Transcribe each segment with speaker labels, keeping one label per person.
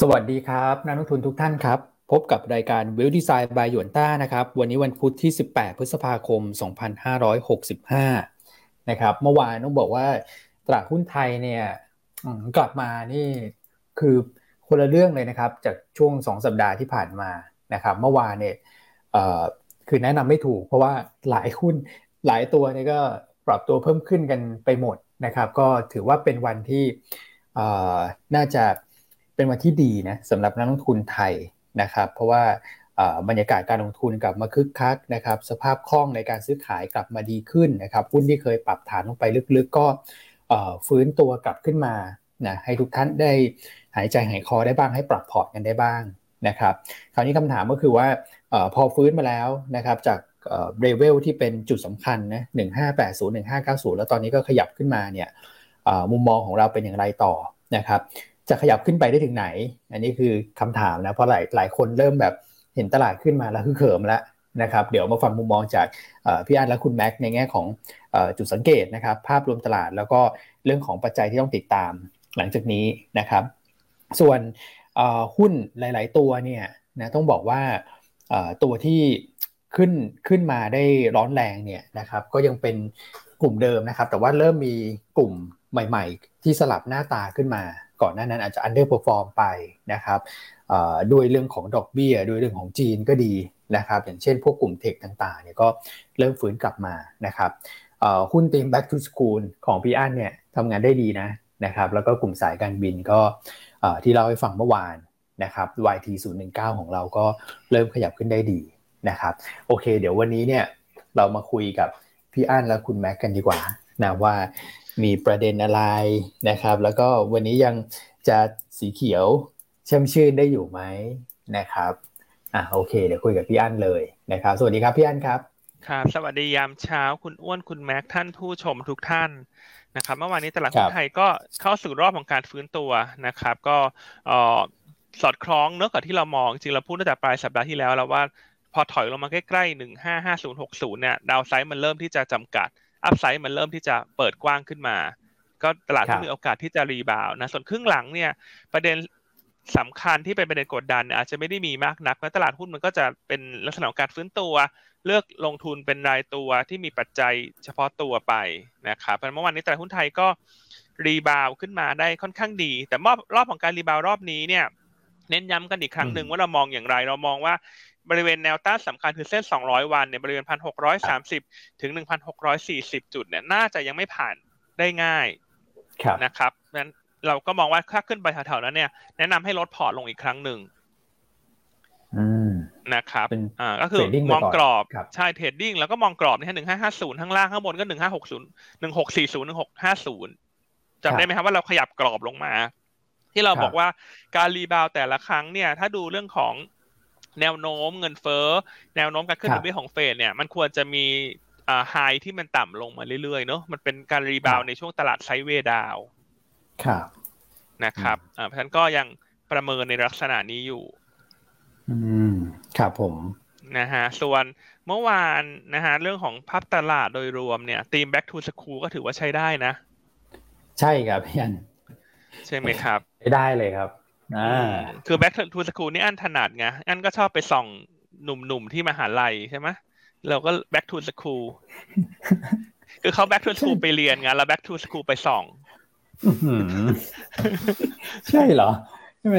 Speaker 1: สวัสดีครับนักลงทุนทุกท่านครับ พบกับรายการวิวดีไซน์บายหยวนต้านะครับ วันนี้วันพุธที่ 18 พฤษภาคม 2565 นะครับ เมื่อวานต้องบอกว่าตลาดหุ้นไทยเนี่ยกลับมานี่คือคนละเรื่องเลยนะครับ จากช่วง 2 สัปดาห์ที่ผ่านมานะครับ เมื่อวานเนี่ยคือแนะนำไม่ถูก เพราะว่าหลายหุ้นหลายตัวเนี่ยก็ปรับตัวเพิ่มขึ้นกันไปหมดนะครับ ก็ถือว่าเป็นวันที่น่าจะเเป็นวันที่ดีนะสำหรับนักลงทุนไทยนะครับ เพราะว่าบรรยากาศการลงทุนกลับมาคึกคักนะครับ สภาพคล่องในการซื้อขายกลับมาดีขึ้นนะครับหุ้นที่เคยปรับฐานลงไปลึกๆ ก็ฟื้นตัวกลับขึ้นมานะให้ทุกท่านได้หายใจหายคอได้บ้างให้ปรับพอร์ตกันได้บ้างนะครับ คราวนี้คำถามก็คือว่าพอฟื้นมาแล้วนะครับจากเรเวลที่เป็นจุดสำคัญนะ1580 1590แล้วตอนนี้ก็ขยับขึ้นมาเนี่ยมุมมองของเราเป็นอย่างไรต่อนะครับ จะขยับขึ้นไปได้ถึงไหน อันนี้คือคำถามนะเพราะหลายหลายคนเริ่มแบบเห็นตลาดขึ้นมาแล้วคือเขิมแล้วนะครับ เดี๋ยวมาฟังมุมมองจากพี่อันและคุณแม็กในแง่ของจุดสังเกตนะครับ ภาพรวมตลาดแล้วก็เรื่องของปัจจัยที่ต้องติดตามหลังจากนี้นะครับ ส่วนหุ้นหลาย ๆ ตัวเนี่ยนะต้องบอกว่าตัวที่ขึ้นขึ้นมาได้ร้อนแรงเนี่ยนะครับก็ยังเป็นกลุ่มเดิมนะครับ แต่ว่าเริ่มมีกลุ่มใหม่ ๆ ที่สลับหน้าตาขึ้นมา ก่อนหน้านั้นอาจจะ underperform ไปนะครับด้วยเรื่องของดอกเบี้ยด้วยเรื่องของจีนก็ดีนะครับอย่างเช่นพวกกลุ่มเทคต่างๆเนี่ยก็เริ่มฟื้นกลับมานะครับหุ้นเต็ม back to school ของพี่อั้นเนี่ยทำงานได้ดีนะนะครับแล้วก็กลุ่มสายการบินก็ที่เราให้ฟังเมื่อวานนะครับ YT 0 1 9ของเราก็เริ่มขยับขึ้นได้ดีนะครับโอเค เดี๋ยววันนี้เนี่ยเรามาคุยกับพี่อั้นและคุณแม็กกันดีกว่านะว่า มีประเด็นอะไรนะครับ แล้วก็วันนี้ยังจะสีเขียวชื่มชื่นได้อยู่ไหมนะครับอะโอเค เดี๋ยวคุยกับพี่อั้นเลยนะครับ สวัสดีครับพี่อั้นครับ
Speaker 2: ครับ สวัสดียามเช้าคุณอ้วนคุณแม็กท่านผู้ชมทุกท่านนะครับ เมื่อวานนี้ตลาดหุ้นไทยก็เข้าสู่รอบของการฟื้นตัวนะครับ ก็สอดคล้องเนื้อกับที่เรามอง จริงเราพูดตั้งแต่ปลายสัปดาห์ที่แล้วแล้วว่าพอถอยลงมาใกล้ๆหนึ่งห้าห้าศูนย์หกศูนย์เนี่ยดาวไซด์มันเริ่มที่จะจำกัด อัพไซด์มันเริ่มที่จะเปิดกว้างขึ้นมา ก็ตลาดมีโอกาสที่จะรีบาวนะส่วนครึ่งหลังเนี่ย ประเด็นสำคัญที่เป็นประเด็นกดดันอาจจะไม่ได้มีมากนักนะตลาดหุ้นมันก็จะเป็นลักษณะของการฟื้นตัว เลือกลงทุนเป็นรายตัวที่มีปัจจัยเฉพาะตัวไปนะครับเมื่อวานนี้ตลาดหุ้นไทยก็ rebound ขึ้นมาได้ค่อนข้างดี แต่รอบรอบของการ rebound รอบนี้เนี่ย เน้นย้ำกันอีกครั้งหนึ่งว่าเรามองอย่างไรเรามองว่า บริเวณแนวต้านสำคัญคือเส้น 200 วันเนี่ยบริเวณ 1,630 ถึง 1,640 จุดเนี่ยน่าจะยังไม่ผ่านได้ง่ายนะครับนั้นเราก็มองว่าถ้าขึ้นไปแถวๆนั้นเนี่ยแนะนำให้ลดพอร์ตลงอีกครั้งหนึ่งนะครับ อ่า ก็คือมองกรอบ ใช่ trading แล้วก็มองกรอบนี่ฮะหนึ่งห้าห้าศูนย์ข้างล่างข้างบนก็หนึ่งห้าหกศูนย์หนึ่งหกสี่ศูนย์หนึ่งหกห้าศูนย์จำได้ไหมครับว่าเราขยับกรอบลงมา ที่เราบอกว่าการ rebound แต่ละครั้งเนี่ย ถ้าดูเรื่องของ แนวโน้มเงินเฟ้อแนวโน้มการขึ้นดอกเบี้ยของเฟดเนี่ยมันควรจะมีอ่า high ที่มันต่ำลงมาเรื่อยๆเนาะมันเป็นการ rebound ในช่วงตลาด sideway down
Speaker 1: ครับ
Speaker 2: นะครับอ่าเพราะฉะนั้นก็ยังประเมินในลักษณะนี้อยู่
Speaker 1: อืมครับผม
Speaker 2: นะฮะส่วนเมื่อวานนะฮะเรื่องของภาพตลาดโดยรวมเนี่ยทีม back to school ก็ถือว่าใช้ได้นะ
Speaker 1: ใช่ครับพี่อัน
Speaker 2: ใช่ไหมครับ
Speaker 1: ใช้ได้เลยครับอ่า
Speaker 2: คือ back to school นี่อันถนัดไงอันก็ชอบไปส่องหนุ่มๆที่มหาลัยใช่ไหมเราก็ back to school คือเขา back to school ไปเรียนไงแล้ว back to school ไปส่อง
Speaker 1: ใช่เหรอแหม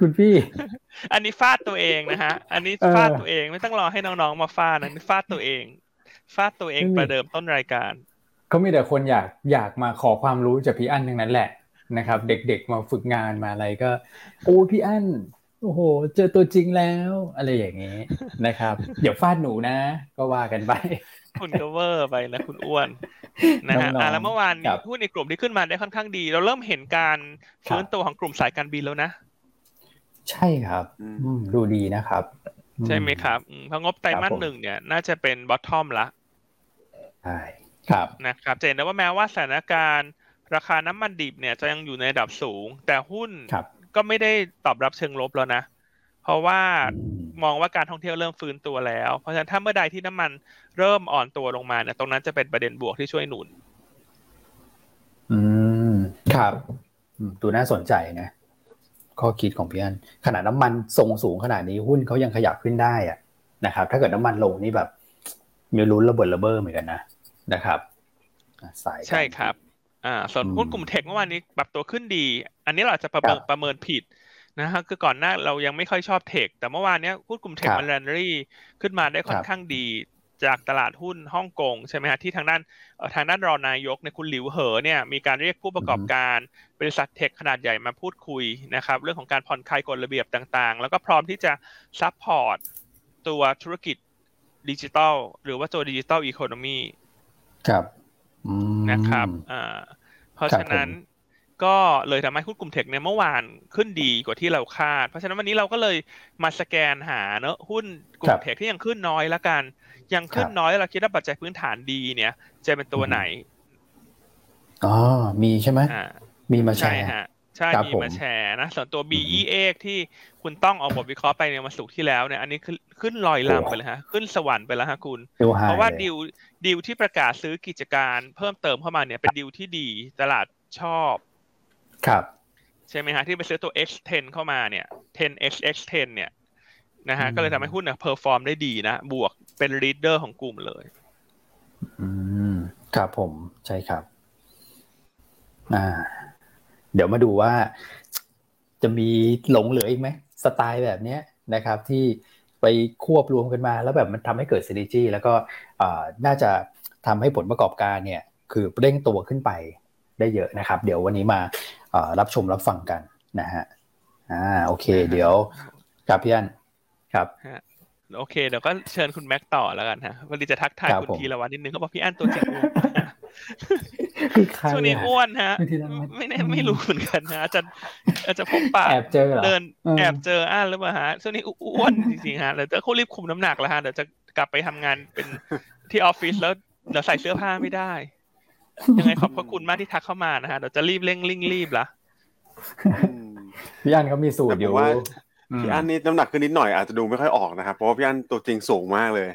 Speaker 1: คุณพี่
Speaker 2: อันนี้ฟาดตัวเองนะฮะ อันนี้ฟาดตัวเองไม่ต้องรอให้น้องๆมาฟาดนะนี่ฟาดตัวเอง ฟาดตัวเองประเดิมต้นรายการ
Speaker 1: เขามีแต่คนอยากอยากมาขอความรู้จากพี่อันทั้งนั้นแหละ นะครับ เด็กๆมาฝึกงานมาอะไรก็ โอ้พี่อั้นโอ้โห เจอตัวจริงแล้ว อะไรอย่างนี้นะครับ เดี๋ยวฟาดหนูนะ ก็ว่ากันไป
Speaker 2: คุณก็เวอร์ไปนะคุณอ้วนนะฮะแล้วเมื่อวานหุ้นในกลุ่มที่ขึ้นมาได้ค่อนข้างดี เราเริ่มเห็นการฟื้นตัวของกลุ่มสายการบินแล้วนะ
Speaker 1: ใช่ครับดูดีนะครับ
Speaker 2: ใช่ไหมครับเพราะงบไตรมาสหนึ่งเนี่ย น่าจะเป็นบอททอมละ
Speaker 1: ใช่ครับ
Speaker 2: นะครับเจนได้ว่าแม้ว่าสถานการณ์ ราคาน้ำมันดิบเนี่ยจะยังอยู่ในระดับสูง แต่หุ้นก็ไม่ได้ตอบรับเชิงลบแล้วนะ เพราะว่ามองว่าการท่องเที่ยวเริ่มฟื้นตัวแล้ว เพราะฉะนั้นถ้าเมื่อใดที่น้ำมันเริ่มอ่อนตัวลงมาเนี่ยตรงนั้นจะเป็นประเด็นบวกที่ช่วยหนุน
Speaker 1: อืม ครับดูน่าสนใจนะ ข้อคิดของพี่อันขนาดน้ำมันทรงสูงขนาดนี้หุ้นเขายังขยับขึ้นได้อะนะครับ ถ้าเกิดน้ำมันลงนี่แบบมีลุ้นระเบิดระเบ้อเหมือนกันนะนะครับ
Speaker 2: สายใช่ครับ อ่าส่วนหุ้นกลุ่มเทคเมื่อวานนี้ปรับตัวขึ้นดี อันนี้เราจะประเมินประเมินผิดนะฮะคือก่อนหน้าเรายังไม่ค่อยชอบเทค แต่เมื่อวานนี้หุ้นกลุ่มเทคมันแลนดี้ขึ้นมาได้ค่อนข้างดีจากตลาดหุ้นฮ่องกงใช่ไหมฮะที่ทางด้านทางด้านรองนายกคุณหลิวเหอเนี่ยมีการเรียกผู้ประกอบการบริษัท tech ขนาดใหญ่มาพูดคุยนะครับเรื่องของการผ่อนคลายกฎระเบียบต่างๆ แล้วก็พร้อมที่จะ support ตัวธุรกิจดิจิทัลหรือว่าตัว digital economy ค
Speaker 1: รับ
Speaker 2: นะครับอ่าเพราะฉะนั้นก็เลยทำให้หุ้นกลุ่ม tech เนี่ยเมื่อวานขึ้นดีกว่าที่เราคาด เพราะฉะนั้นวันนี้เราก็เลยมาสแกนหาเนอะหุ้นกลุ่มเทคที่ยังขึ้นน้อยละกัน ยังขึ้นน้อยเราคิดว่าปัจจัยพื้นฐานดีเนี่ย จะเป็นตัวไหน
Speaker 1: อ๋อมีใช่ไหมมีมาแช
Speaker 2: ร์ ใช่ฮะใช่ มีมาแชร์นะ ส่วนตัว BEA ที่คุณต้องเอาบทวิเคราะห์ไปในวันศุกร์ที่แล้วเนี่ย อันนี้ขึ้นลอยลำไปเลยฮะ ขึ้นสวรรค์ไปแล้วฮะคุณ เพราะว่าดิวดิวที่ประกาศซื้อกิจการเพิ่มเติมเข้ามาเนี่ย เป็นดิวที่ดีตลาดชอบ
Speaker 1: ครับ
Speaker 2: ใช่ไหมฮะ ที่ไปซื้อตัว X10 เข้ามาเนี่ย 10x x10 เนี่ยนะฮะ ก็เลยทำให้หุ้นเนี่ย perform ได้ดีนะ บวกเป็น leader ของกลุ่มเลย
Speaker 1: อืม ครับผม ใช่ครับ อ่า เดี๋ยวมาดูว่าจะมีหลงเหลืออีกไหมสไตล์แบบนี้นะครับ ที่ไปควบรวมกันมา แล้วแบบมันทำให้เกิดซีดีจีแล้วก็น่าจะทำให้ผลประกอบการเนี่ย คือเร่งตัวขึ้นไปได้เยอะนะครับ เดี๋ยววันนี้มารับชมรับฟังกันนะฮะอ่าโอเค เดี๋ยวกับพี่อันครับ
Speaker 2: โอเคเดี๋ยวก็เชิญคุณแม็กต่อแล้วกันฮะวันนี้จะทักทายคุณทีละวันนิดนึงเขาบอกพี่อันตัวจริง
Speaker 1: คือใคร
Speaker 2: ช่วงนี้อ้วนฮะ ไม่แน่ไม่รู้เหมือนกันนะอาจจะอาจจะพบปะ
Speaker 1: แอบเจอ
Speaker 2: เดินแอบเจออันหรือเปล่าฮะช่วงนี้อ้วนจริงๆฮะเดี๋ยวจะเขารีบคุมน้ำหนักแล้วฮะเดี๋ยวจะกลับไปทำงานเป็นที่ออฟฟิศแล้วเดี๋ยวใส่เสื้อผ้าไม่ได้ ยังไงขอบพระคุณมากที่ทักเข้ามานะฮะเดี๋ยวจะรีบเร่งริ่งรีบละ
Speaker 1: พี่อันเขามีสูตรอยู่
Speaker 3: พี่อันนี้น้ำหนักขึ้นนิดหน่อยอาจจะดูไม่ค่อยออกนะครับเพราะว่าพี่อันตัวจริงสูงมากเลย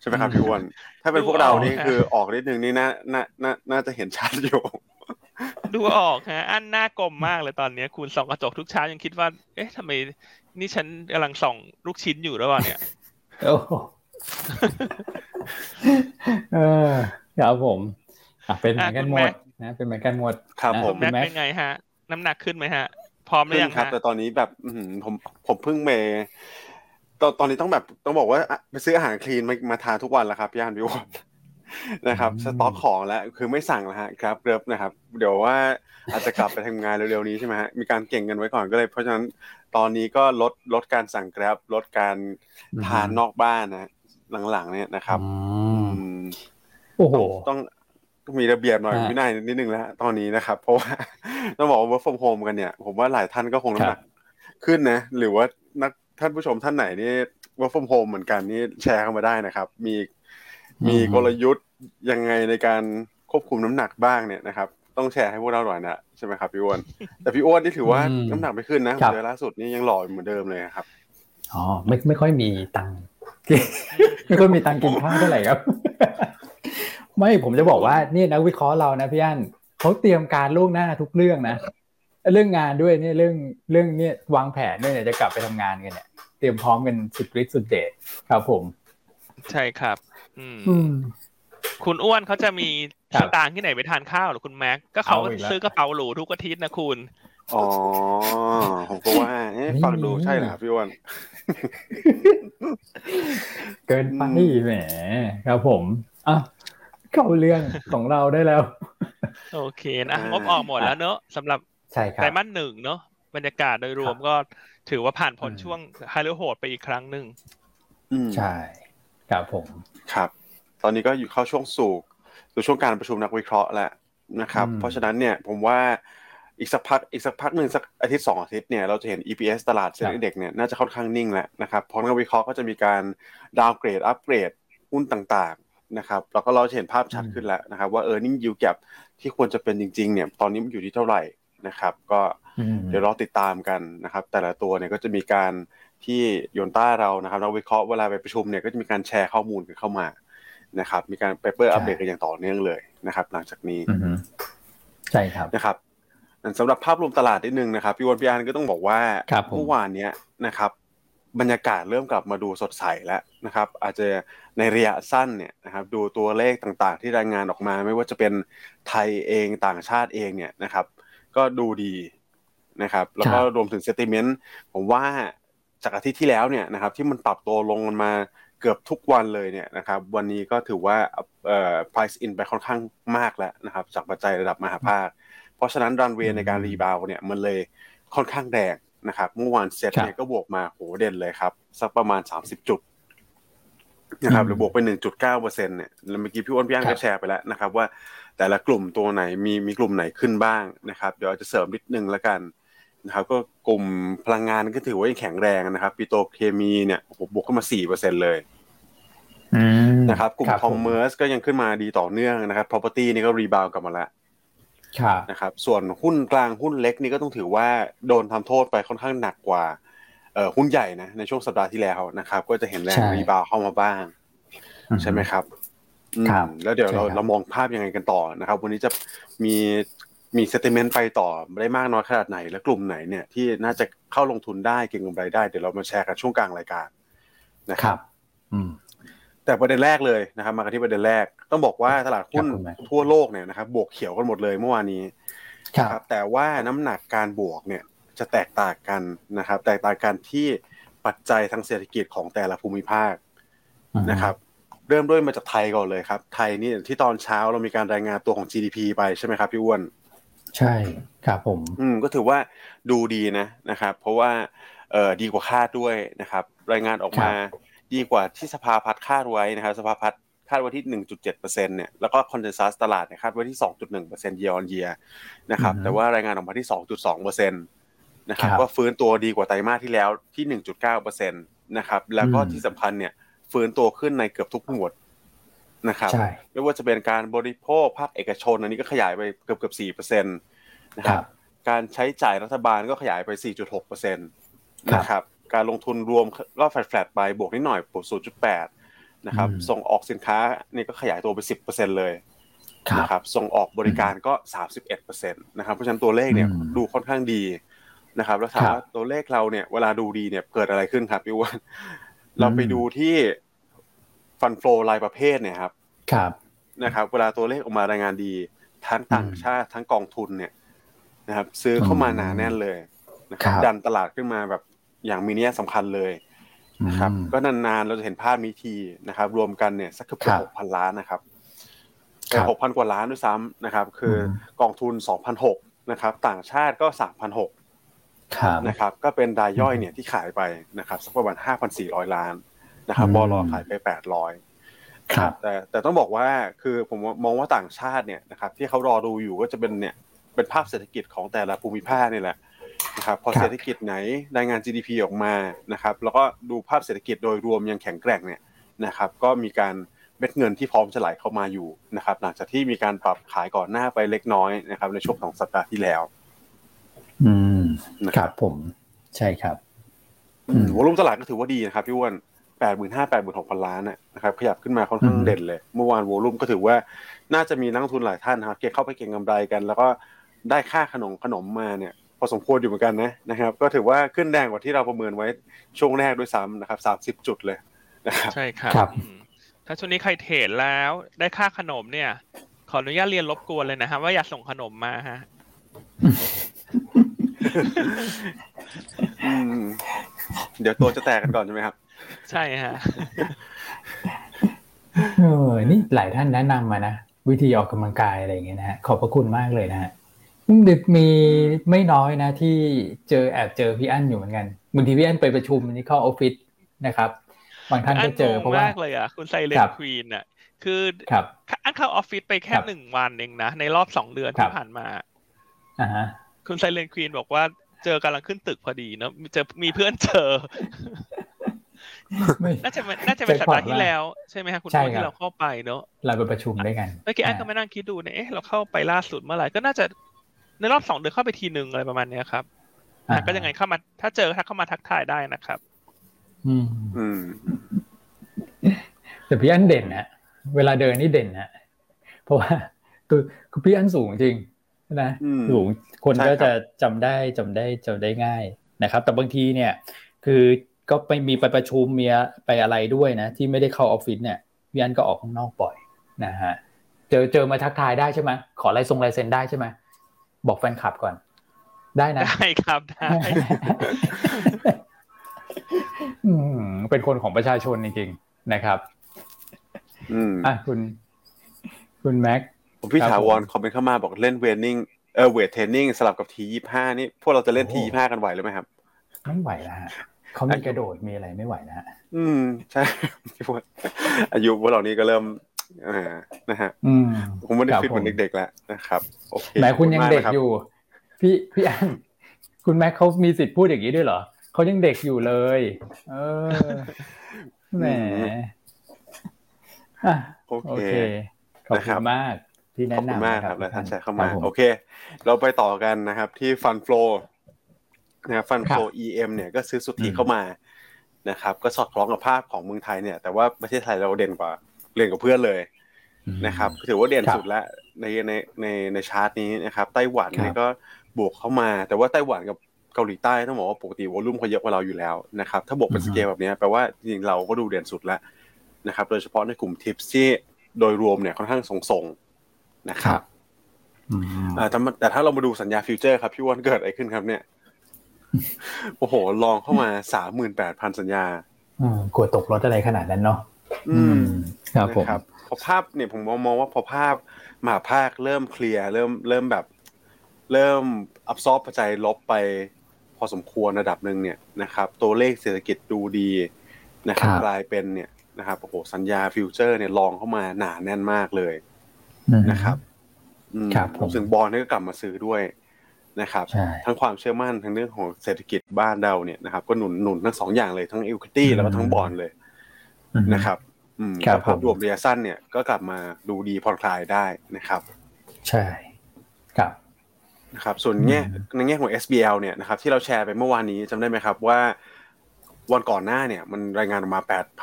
Speaker 3: ใช่ไหมครับพี่อ้วน ถ้าเป็นพวกเรานี่คือออกนิดนึงนี่น่าน่าน่าน่าจะเห็นชัดอยู่
Speaker 2: ดูออกฮะ อันหน้ากลมมากเลยตอนนี้ คุณส่องกระจกทุกเช้ายังคิดว่า เอ๊ะทำไม นี่ฉันกำลังส่องลูกชิ้นอยู่แล้ววะเนี่ย
Speaker 1: โอ้เออครับผมเป็นเหมือนกันหมดนะเป็นเหมือนกันหมด
Speaker 3: ครับผม
Speaker 2: แม็กเป็นไงฮะ น้ำหนักขึ้นไหมฮะ พร้อมหรือยัง
Speaker 3: ครับ แต่ตอนนี้แบบผมผมเพิ่งเม ตอนตอนนี้ต้องแบบต้องบอกว่าไปซื้ออาหารคลีนมามาทานทุกวันแล้วครับพี่อันพี่วอนนะครับสต็อกของแล้วคือไม่สั่งแล้วฮะครับเริบนะครับ เดี๋ยวว่าอาจจะกลับไปทำงานเร็วๆนี้ใช่ไหมฮะมีการเก่งกันไว้ก่อนก็เลย เพราะฉะนั้นตอนนี้ก็ลดลดการสั่งแกร็บลดการทานนอกบ้านนะหลังๆ เนี่ยนะครับ
Speaker 1: โอ้โห
Speaker 3: ต้องมีระเบียบหน่อยวินัยนิดนึงแล้วตอนนี้นะครับ เพราะว่าต้องบอกว่า work from home กันเนี่ย ผมว่าหลายท่านก็คงน้ำหนักขึ้นนะ หรือว่านัก ท่านผู้ชมท่านไหนนี่ work from home เหมือนกันนี่แชร์เข้ามาได้นะครับ มีมีกลยุทธ์ยังไงในการควบคุมน้ำหนักบ้างเนี่ยนะครับต้องแชร์ให้พวกเราหน่อยนะใช่ไหมครับพี่อ้วนแต่พี่อ้วนนี่ถือว่าน้ำหนักไม่ขึ้นนะเดือนล่าสุดนี่ยังหล่อเหมือนเดิมเลยครับ
Speaker 1: อ๋อไม่ไม่ค่อยมีตังค์ไม่ค่อยมีตังค์กินข้าวเท่าไหร่ครับ ไม่ผมจะบอกว่านี่นักวิเคราะห์เรานะพี่อันเขาเตรียมการล่วงหน้าทุกเรื่องนะ เรื่องงานด้วยเนี่ยเรื่องเรื่องเนี่ยวางแผนด้วยเนี่ยจะกลับไปทำงานกันเนี่ยเตรียมพร้อมกันสุดฤทธิ์สุดเดชครับผม
Speaker 2: ใช่ครับ อืมคุณอ้วนเขาจะมีสตางค์ที่ไหนไปทานข้าวหรือคุณแม็กก็เขาซื้อกระเป๋าหรูทุกอาทิตย์นะคุณ
Speaker 3: อ๋อผมก็ว่าฟังดูใช่เหรอพี่อ้วน
Speaker 1: เกินไปแหมครับผมอะเข้าเรื่องของเราได้แล้ว
Speaker 2: โอเคนะงบออกหมดแล้วเนอะสำหรับ
Speaker 1: ใช่ครับไต
Speaker 2: รมาสหนึ่งเนอะบรรยากาศโดยรวมก็ถือว่าผ่านพ้นช่วงไฮเลโหดไปอีกครั้งหนึ่ง
Speaker 1: ใช่ครับผม
Speaker 3: ครับ ตอนนี้ก็อยู่เข้าช่วงสู่สู่ช่วงการประชุมนักวิเคราะห์แล้วนะครับ เพราะฉะนั้นเนี่ยผมว่าอีกสักพักอีกสักพักหนึ่งสักอาทิตย์สองอาทิตย์เนี่ยเราจะเห็น EPS ตลาดเซ็นเด็กเนี่ยน่าจะค่อนข้างนิ่งแล้วนะครับเพราะนักวิเคราะห์ก็จะมีการดาวเกรดอัปเกรดหุ้นต่างนะครับแล้วก็เราเห็นภาพชัดขึ้นแล้วนะครับว่า e a r n i n g yield gap ที่ควรจะเป็นจริงๆเนี่ยตอนนี้มันอยู่ที่เท่าไหร่ นะครับ ก็เดี๋ยวรอติดตามกันนะครับ แต่ละตัวเนี่ยก็จะมีการที่โยนต้าเรานะครับเราวิเคราะห์เวลาไปประชุมเนี่ยก็จะมีการแชร์ข้อมูลกันเข้ามานะครับ มีการเปเปอร์อัปเดตกันอย่างต่อเนื่องเลยนะครับ หลังจากนี้
Speaker 1: ใช่ครับ
Speaker 3: นะครับสำหรับภาพรวมตลาดนิดนึงนะครับพี่วันพี่อันก็ต้องบอกว่า
Speaker 1: ครับผม
Speaker 3: เมื่อวานเนี้ยนะครับ บรรยากาศเริ่มกลับมาดูสดใสแล้วนะครับ อาจจะในระยะสั้นเนี่ยนะครับ ดูตัวเลขต่างๆ ที่รายงานออกมา ไม่ว่าจะเป็นไทยเองต่างชาติเองเนี่ยนะครับ ก็ดูดีนะครับ แล้วก็
Speaker 1: ครับ
Speaker 3: รวมถึง sentiment ผมว่าจากอาทิตย์ที่แล้วเนี่ยนะครับ ที่มันปรับตัวลงมาเกือบทุกวันเลยเนี่ยนะครับ วันนี้ก็ถือว่าเอ่อ price in ไปค่อนข้างมากแล้วนะครับ จากปัจจัยระดับมหภาค เพราะฉะนั้นรันเวย์ในการ rebound เนี่ยมันเลยค่อนข้างแรงนะครับเมื่อวานเซ็ตเนี่ยก็บวกมาโหเด่นเลยครับ สักประมาณ 30 จุดนะครับหรือบวกไป 1.9เปอร์เซ็นต์เนี่ยแล้วเมื่อกี้พี่อ้วนพี่อั้งก็แชร์ไปแล้วนะครับว่า แต่ละกลุ่มตัวไหนมีมีกลุ่มไหนขึ้นบ้างนะครับ เดี๋ยวอาจจะเสริมนิดนึงแล้วกันนะครับ ก็กลุ่มพลังงานก็ถือว่ายังแข็งแรงนะครับปิโตรเคมีเนี่ยโอ้โหบวกขึ้นมา4เปอร์เซ็นต์เลย
Speaker 1: อืม
Speaker 3: นะครับ กลุ่ม
Speaker 1: ครับ
Speaker 3: commerce ก็ยังขึ้นมาดีต่อเนื่องนะครับ property นี่ก็ rebound กลับมาแล้ว
Speaker 1: ครับ
Speaker 3: นะครับ ส่วนหุ้นกลางหุ้นเล็กนี่ก็ต้องถือว่าโดนทำโทษไปค่อนข้างหนักกว่าเอ่อหุ้นใหญ่นะในช่วงสัปดาห์ที่แล้วนะครับ ก็จะเห็นแรง
Speaker 1: ใช่
Speaker 3: rebound เข้ามาบ้าง ใช่ไหมครับอืม
Speaker 1: ครับ
Speaker 3: แล้วเดี๋ยวเรา
Speaker 1: ใช่ครับ
Speaker 3: เรามองภาพยังไงกันต่อนะครับ วันนี้จะมีมี sentiment ไปต่อได้มากน้อยขนาดไหน และกลุ่มไหนเนี่ยที่น่าจะเข้าลงทุนได้เก็งกำไรได้ เดี๋ยวเรามาแชร์กันช่วงกลางรายการนะค
Speaker 1: ค
Speaker 3: รั
Speaker 1: รับบอืม
Speaker 3: แต่ประเด็นแรกเลยนะครับ มากันที่ประเด็นแรก ต้องบอกว่าตลาดหุ้น
Speaker 1: ครับคุณแม่
Speaker 3: ทั่วโลกเนี่ยนะครับบวกเขียวกันหมดเลยเมื่อวานนี้
Speaker 1: ครับ
Speaker 3: นะครับแต่ว่าน้ำหนักการบวกเนี่ยจะแตกต่างกันนะครับ แตกต่างกันที่ปัจจัยทางเศรษฐกิจของแต่ละภูมิภาคนะครับ เริ่มด้วยมาจากไทยก่อนเลยครับ ไทยนี่ที่ตอนเช้าเรามีการรายงานตัวของ GDP ไปใช่ไหมครับพี่อ้วน
Speaker 1: ใช่ครับผม
Speaker 3: อืมก็ถือว่าดูดีนะนะครับ เพราะว่าเอ่อดีกว่าคาดด้วยนะครับ รายงานออกมาดีกว่าที่สภาพัฒน์คาดไว้นะครับ สภาพัฒน์คาดไว้ที่ 1.7%เนี่ยแล้วก็คอนเซนแซสตลาดเนี่ยคาดไว้ที่ 2.1% year on year นะครับ
Speaker 1: อืม
Speaker 3: แต่ว่ารายงานออกมาที่ 2.2%นะครับ
Speaker 1: ครับ
Speaker 3: ก็ฟื้นตัวดีกว่าไตรมาสที่แล้วที่ 1.9%นะครับแล้วก็
Speaker 1: อืม
Speaker 3: ที่สำคัญเนี่ย ฟื้นตัวขึ้นในเกือบทุกหมวดนะครับ
Speaker 1: ใช่
Speaker 3: ไม่ว่าจะเป็นการบริโภคภาคเอกชน อันนี้ก็ขยายไปเกือบเกือบสี่เปอร์เซ็นต์นะค
Speaker 1: ค
Speaker 3: รั
Speaker 1: รับบ
Speaker 3: การใช้จ่ายรัฐบาลก็ขยายไป 4.6เปอร์เซ็นต์
Speaker 1: ครับ
Speaker 3: นะครับการลงทุนรวมก็แฟลตๆไปบวกนิดหน่อยบวก0.8นะครับ
Speaker 1: อืม
Speaker 3: ส่งออกสินค้านี่ก็ขยายตัวไป 10เปอร์เซ็นต์เลย
Speaker 1: ครับ
Speaker 3: นะครับส่งออกบริการก็ 31เปอร์เซ็นต์นะครับเพราะฉะนั้นตัวเลขเนี่ย
Speaker 1: อืม
Speaker 3: ดูค่อนข้างดีนะครับแล้วถาม
Speaker 1: ครับ
Speaker 3: ว่าตัวเลขเราเนี่ยเวลาดูดีเนี่ยเกิดอะไรขึ้นครับพี่อ้วน เราไปดูที่ฟันโฟรายประเภทเนี่ยครับ
Speaker 1: ครับ
Speaker 3: นะครับ เวลาตัวเลขออกมารายงานดี ทั้งต่างชาติทั้งกองทุนเนี่ยนะครับ ซื้อเข้ามาหนาแน่นเลยนะครับ
Speaker 1: ครับ
Speaker 3: ดันตลาดขึ้นมาแบบอย่างมีนัยสำคัญเลยนะครับ
Speaker 1: อืม
Speaker 3: ก็นานๆเราจะเห็นภาพนี้ทีนะครับ รวมกันเนี่ยสักเกื
Speaker 1: ครั
Speaker 3: อบบหกพันล้านนะครับ
Speaker 1: ครั
Speaker 3: เป็น
Speaker 1: บ
Speaker 3: หกพันกว่าล้านด้วยซ้ำนะครับ คืออ
Speaker 1: ม
Speaker 3: กองทุนสองพันหกนะครับ ต่างชาติก็สามพันหก
Speaker 1: ครับ
Speaker 3: นะครับก็เป็นรายย่อยเนี่ยที่ขายไปนะครับสักประมาณห้าพันสี่ร้อยล้านนะครับ
Speaker 1: อืม
Speaker 3: บลขายไปแปดร้อย
Speaker 1: ครับ
Speaker 3: แต่แต่ต้องบอกว่าคือผมมองว่าต่างชาติเนี่ยนะครับที่เขารอดูอยู่ก็จะเป็นเนี่ยเป็นภาพเศรษฐกิจของแต่ละภูมิภาคนี่แหละนะครับพอ
Speaker 1: ครับ
Speaker 3: เศรษฐกิจไหนรายงาน GDP ออกมานะครับแล้วก็ดูภาพเศรษฐกิจโดยรวมยังแข็งแกร่งเนี่ยนะครับก็มีการเม็ดเงินที่พร้อมจะไหลเข้ามาอยู่นะครับหลังจากที่มีการปรับขายก่อนหน้าไปเล็กน้อยนะครับในช่วงของสัปดาห์ที่แล้ว
Speaker 1: อืม
Speaker 3: นะ
Speaker 1: ค
Speaker 3: ค
Speaker 1: รั
Speaker 3: รั
Speaker 1: บบผมใช่ครับ
Speaker 3: อืมวอลุ่มตลาดก็ถือว่าดีนะครับพี่อ้วนแปดหมื่นห้าแปดหมื่นหกพันล้านน่ะนะครับขยับขึ้นมาค่อนข้าง
Speaker 1: อืม
Speaker 3: เด่นเลย เมื่อวานวอลุ่มก็ถือว่าน่าจะมีนักลงทุนหลายท่านนะครับเก็บเข้าไปเก็งกำไรกัน แล้วก็ได้ค่าขนมขนมมาเนี่ยพอสมควรอยู่เหมือนกันนะนะครับ ก็ถือว่าขึ้นแดงกว่าที่เราประเมินไว้ช่วงแรกด้วยซ้ำนะครับสามสิบ30จุดเลยนะครับ
Speaker 2: ใช่ครับ
Speaker 1: ครับ
Speaker 2: อืมถ้าช่วงนี้ใครเทรดแล้วได้ค่าขนมเนี่ย ขออนุญาตเรียนรบกวนเลยนะครับว่าอย่าส่งขนมมาฮะ
Speaker 3: อืม เดี๋ยวตัวจะแตกกันก่อนใช่ไหมครับ
Speaker 2: ใช่ฮะ
Speaker 1: เออนี่หลายท่านแนะนำมานะ วิธีออกกำลังกายอะไรอย่างเงี้ยนะฮะขอบพระคุณมากเลยนะฮะดึกมีไม่น้อยนะที่เจอแอบเจอพี่อั้นอยู่เหมือนกันบางทีพี่อั้นไปประชุมนี่เข้าออฟฟิศนะครับบางท่านก็เจอเพราะว่า
Speaker 2: มากเลยอะคุณไซเล
Speaker 1: ครั
Speaker 2: น
Speaker 1: บ
Speaker 2: ควีนอะคือ
Speaker 1: ครับ
Speaker 2: อันเข้าออฟฟิศไปแค่
Speaker 1: ครับ
Speaker 2: หนึ่งวันเองนะในรอบสองเดือน
Speaker 1: ครั
Speaker 2: ที่
Speaker 1: บ
Speaker 2: ผ่านมา
Speaker 1: อ่าฮะ
Speaker 2: คุณไซเลนควีนบอกว่าเจอกำลังขึ้นตึกพอดีเนาะเจอมีเพื่อนเจอ
Speaker 1: ไม่
Speaker 2: น่าจะเป็นน่าจะเป็นสัปดาห์ที่แล้ว ใช่ไหมฮะคุณ
Speaker 1: ใช่
Speaker 2: โอ้
Speaker 1: ครับ
Speaker 2: ที่เราเข้าไปเนาะ
Speaker 1: เราไปประชุมด้วยกัน
Speaker 2: เมื่อกี้อันก็มานั่งคิดดูเนี่ยเอ๊ะเราเข้าไปล่าสุดเมื่อไหร่ก็น่าจะในรอบสองเดือนเข้าไปทีหนึ่งอะไรประมาณเนี้ยครับ
Speaker 1: อ่า
Speaker 2: อะก็ยังไงเข้ามาถ้าเจอทักเข้ามาทักทายได้นะครับ
Speaker 1: อืม
Speaker 3: อืม
Speaker 1: แต่พี่อั้นเด่นนะเวลาเดินนี่เด่นนะเพราะว่าตัวคือพี่อั้นสูงจริง นะสูงคนก็จะจำได้จำได้จำได้ง่ายนะครับ แต่บางทีเนี่ย คือก็ไปมีไปประชุมมีไปอะไรด้วยนะ ที่ไม่ได้เข้าออฟฟิศเนี่ยพี่อันก็ออกข้างนอกบ่อยนะฮะเจอเจอมาทักทายได้ใช่ไหมขอลายทรงลายเซ็นได้ใช่ไหมบอกแฟนคลับก่อน ได้นะ
Speaker 2: ได้ครับได้
Speaker 1: เป็นคนของประชาชนจริงๆนะครับ
Speaker 3: อืม
Speaker 1: อะคุณ คุณแม็ก
Speaker 3: ผมพี่ถาวรคอมเมนต์เข้ามาบอกเล่นเวทนิ่งเออ weight training สลับกับ T25นี่พวกเราจะเล่น T25กันไหวหรือไหมครับ
Speaker 1: ไม่ไหวแล้วฮะเขามีกระโดดมีอะไรไม่ไหวนะฮะ
Speaker 3: อืมใช่พี่พวกอายุพวกเรานี้ก็เริ่มอ่านะฮะผมไม่ได้ฟิตเหมือนเด็กๆแล้วนะครับโอเค
Speaker 1: แหมคุณยังเด็กอยู่ พี่พี่อันคุณแม็กเขามีสิทธิ์พูดอย่างนี้ด้วยเหรอเขายังเด็กอยู่เลย เออแหมโอเคขอบคุณมาก ที่แนะนำ
Speaker 3: มากครับและท่านแชร์เข้ามา โอเค เราไปต่อกันนะครับ ที่ฟันโฟลนะครับฟันโฟล EM เนี่ยก็ซื้อสุทธิเข้ามานะครับ ก็สอดคล้องกับภาพของเมืองไทยเนี่ย แต่ว่าประเทศไทยเราเด่นกว่าเด่นกว่าเพื่อนเลยนะครับถือว่าเด่นสุดแล้วในในในในชาร์ตนี้นะครับไต้หวันเนี่ยก็บวกเข้ามา แต่ว่าไต้หวันกับเกาหลีใต้ต้องบอกว่าปกติวอลุ่มเขาเยอะกว่าเราอยู่แล้วนะครับ ถ้าบวกเป็นสเกลแบบนี้แปลว่าจริงๆเราก็ดูเด่นสุดแล้วนะครับ โดยเฉพาะในกลุ่มทิปที่โดยรวมเนี่ยค่อนข้างทรงๆ นะครับแต่ถ้าเรามาดูสัญญาฟิวเจอร์ครับพี่อันเกิดอะไรขึ้นครับเนี่ย โอ้โห long เข้ามาสามหมื่นแปดพันสัญญา
Speaker 1: อืมกลัวตกรถอะไรขนาดนั้นเนาะอืมครับผม
Speaker 3: พอภาพเนี่ยผมมองว่าพอภาพมหภาคเริ่มเคลียร์เริ่มเริ่มแบบ เริ่ม absorb ปัจจัยลบไป พอสมควรระดับหนึ่งเนี่ยนะครับ ตัวเลขเศรษฐกิจดูดีนะครับกลายเป็นเนี่ยนะครับโอ้โหสัญญาฟิวเจอร์เนี่ย long เข้ามาหนาแน่นมากเลย นะครับ
Speaker 1: ครับ
Speaker 3: ผมถึงบอลนี่ก็กลับมาซื้อด้วยนะครับ ทั้งความเชื่อมั่นทั้งเรื่องของเศรษฐกิจบ้านเราเนี่ยนะครับ ก็หนุนหนุนทั้งสองอย่างเลยทั้ง equity แล้วก็ทั้งบอลเลยนะครับอืมภาพรวมระยะสั้นเนี่ยก็กลับมาดูดีผ่อนคลายได้นะครับ
Speaker 1: ใช่ครับ
Speaker 3: นะครับ ส่วนแง่ในแง่ของ SBL เนี่ยนะครับ ที่เราแชร์ไปเมื่อวานนี้จำได้ไหมครับว่า วันก่อนหน้าเนี่ย มันรายงานออกมา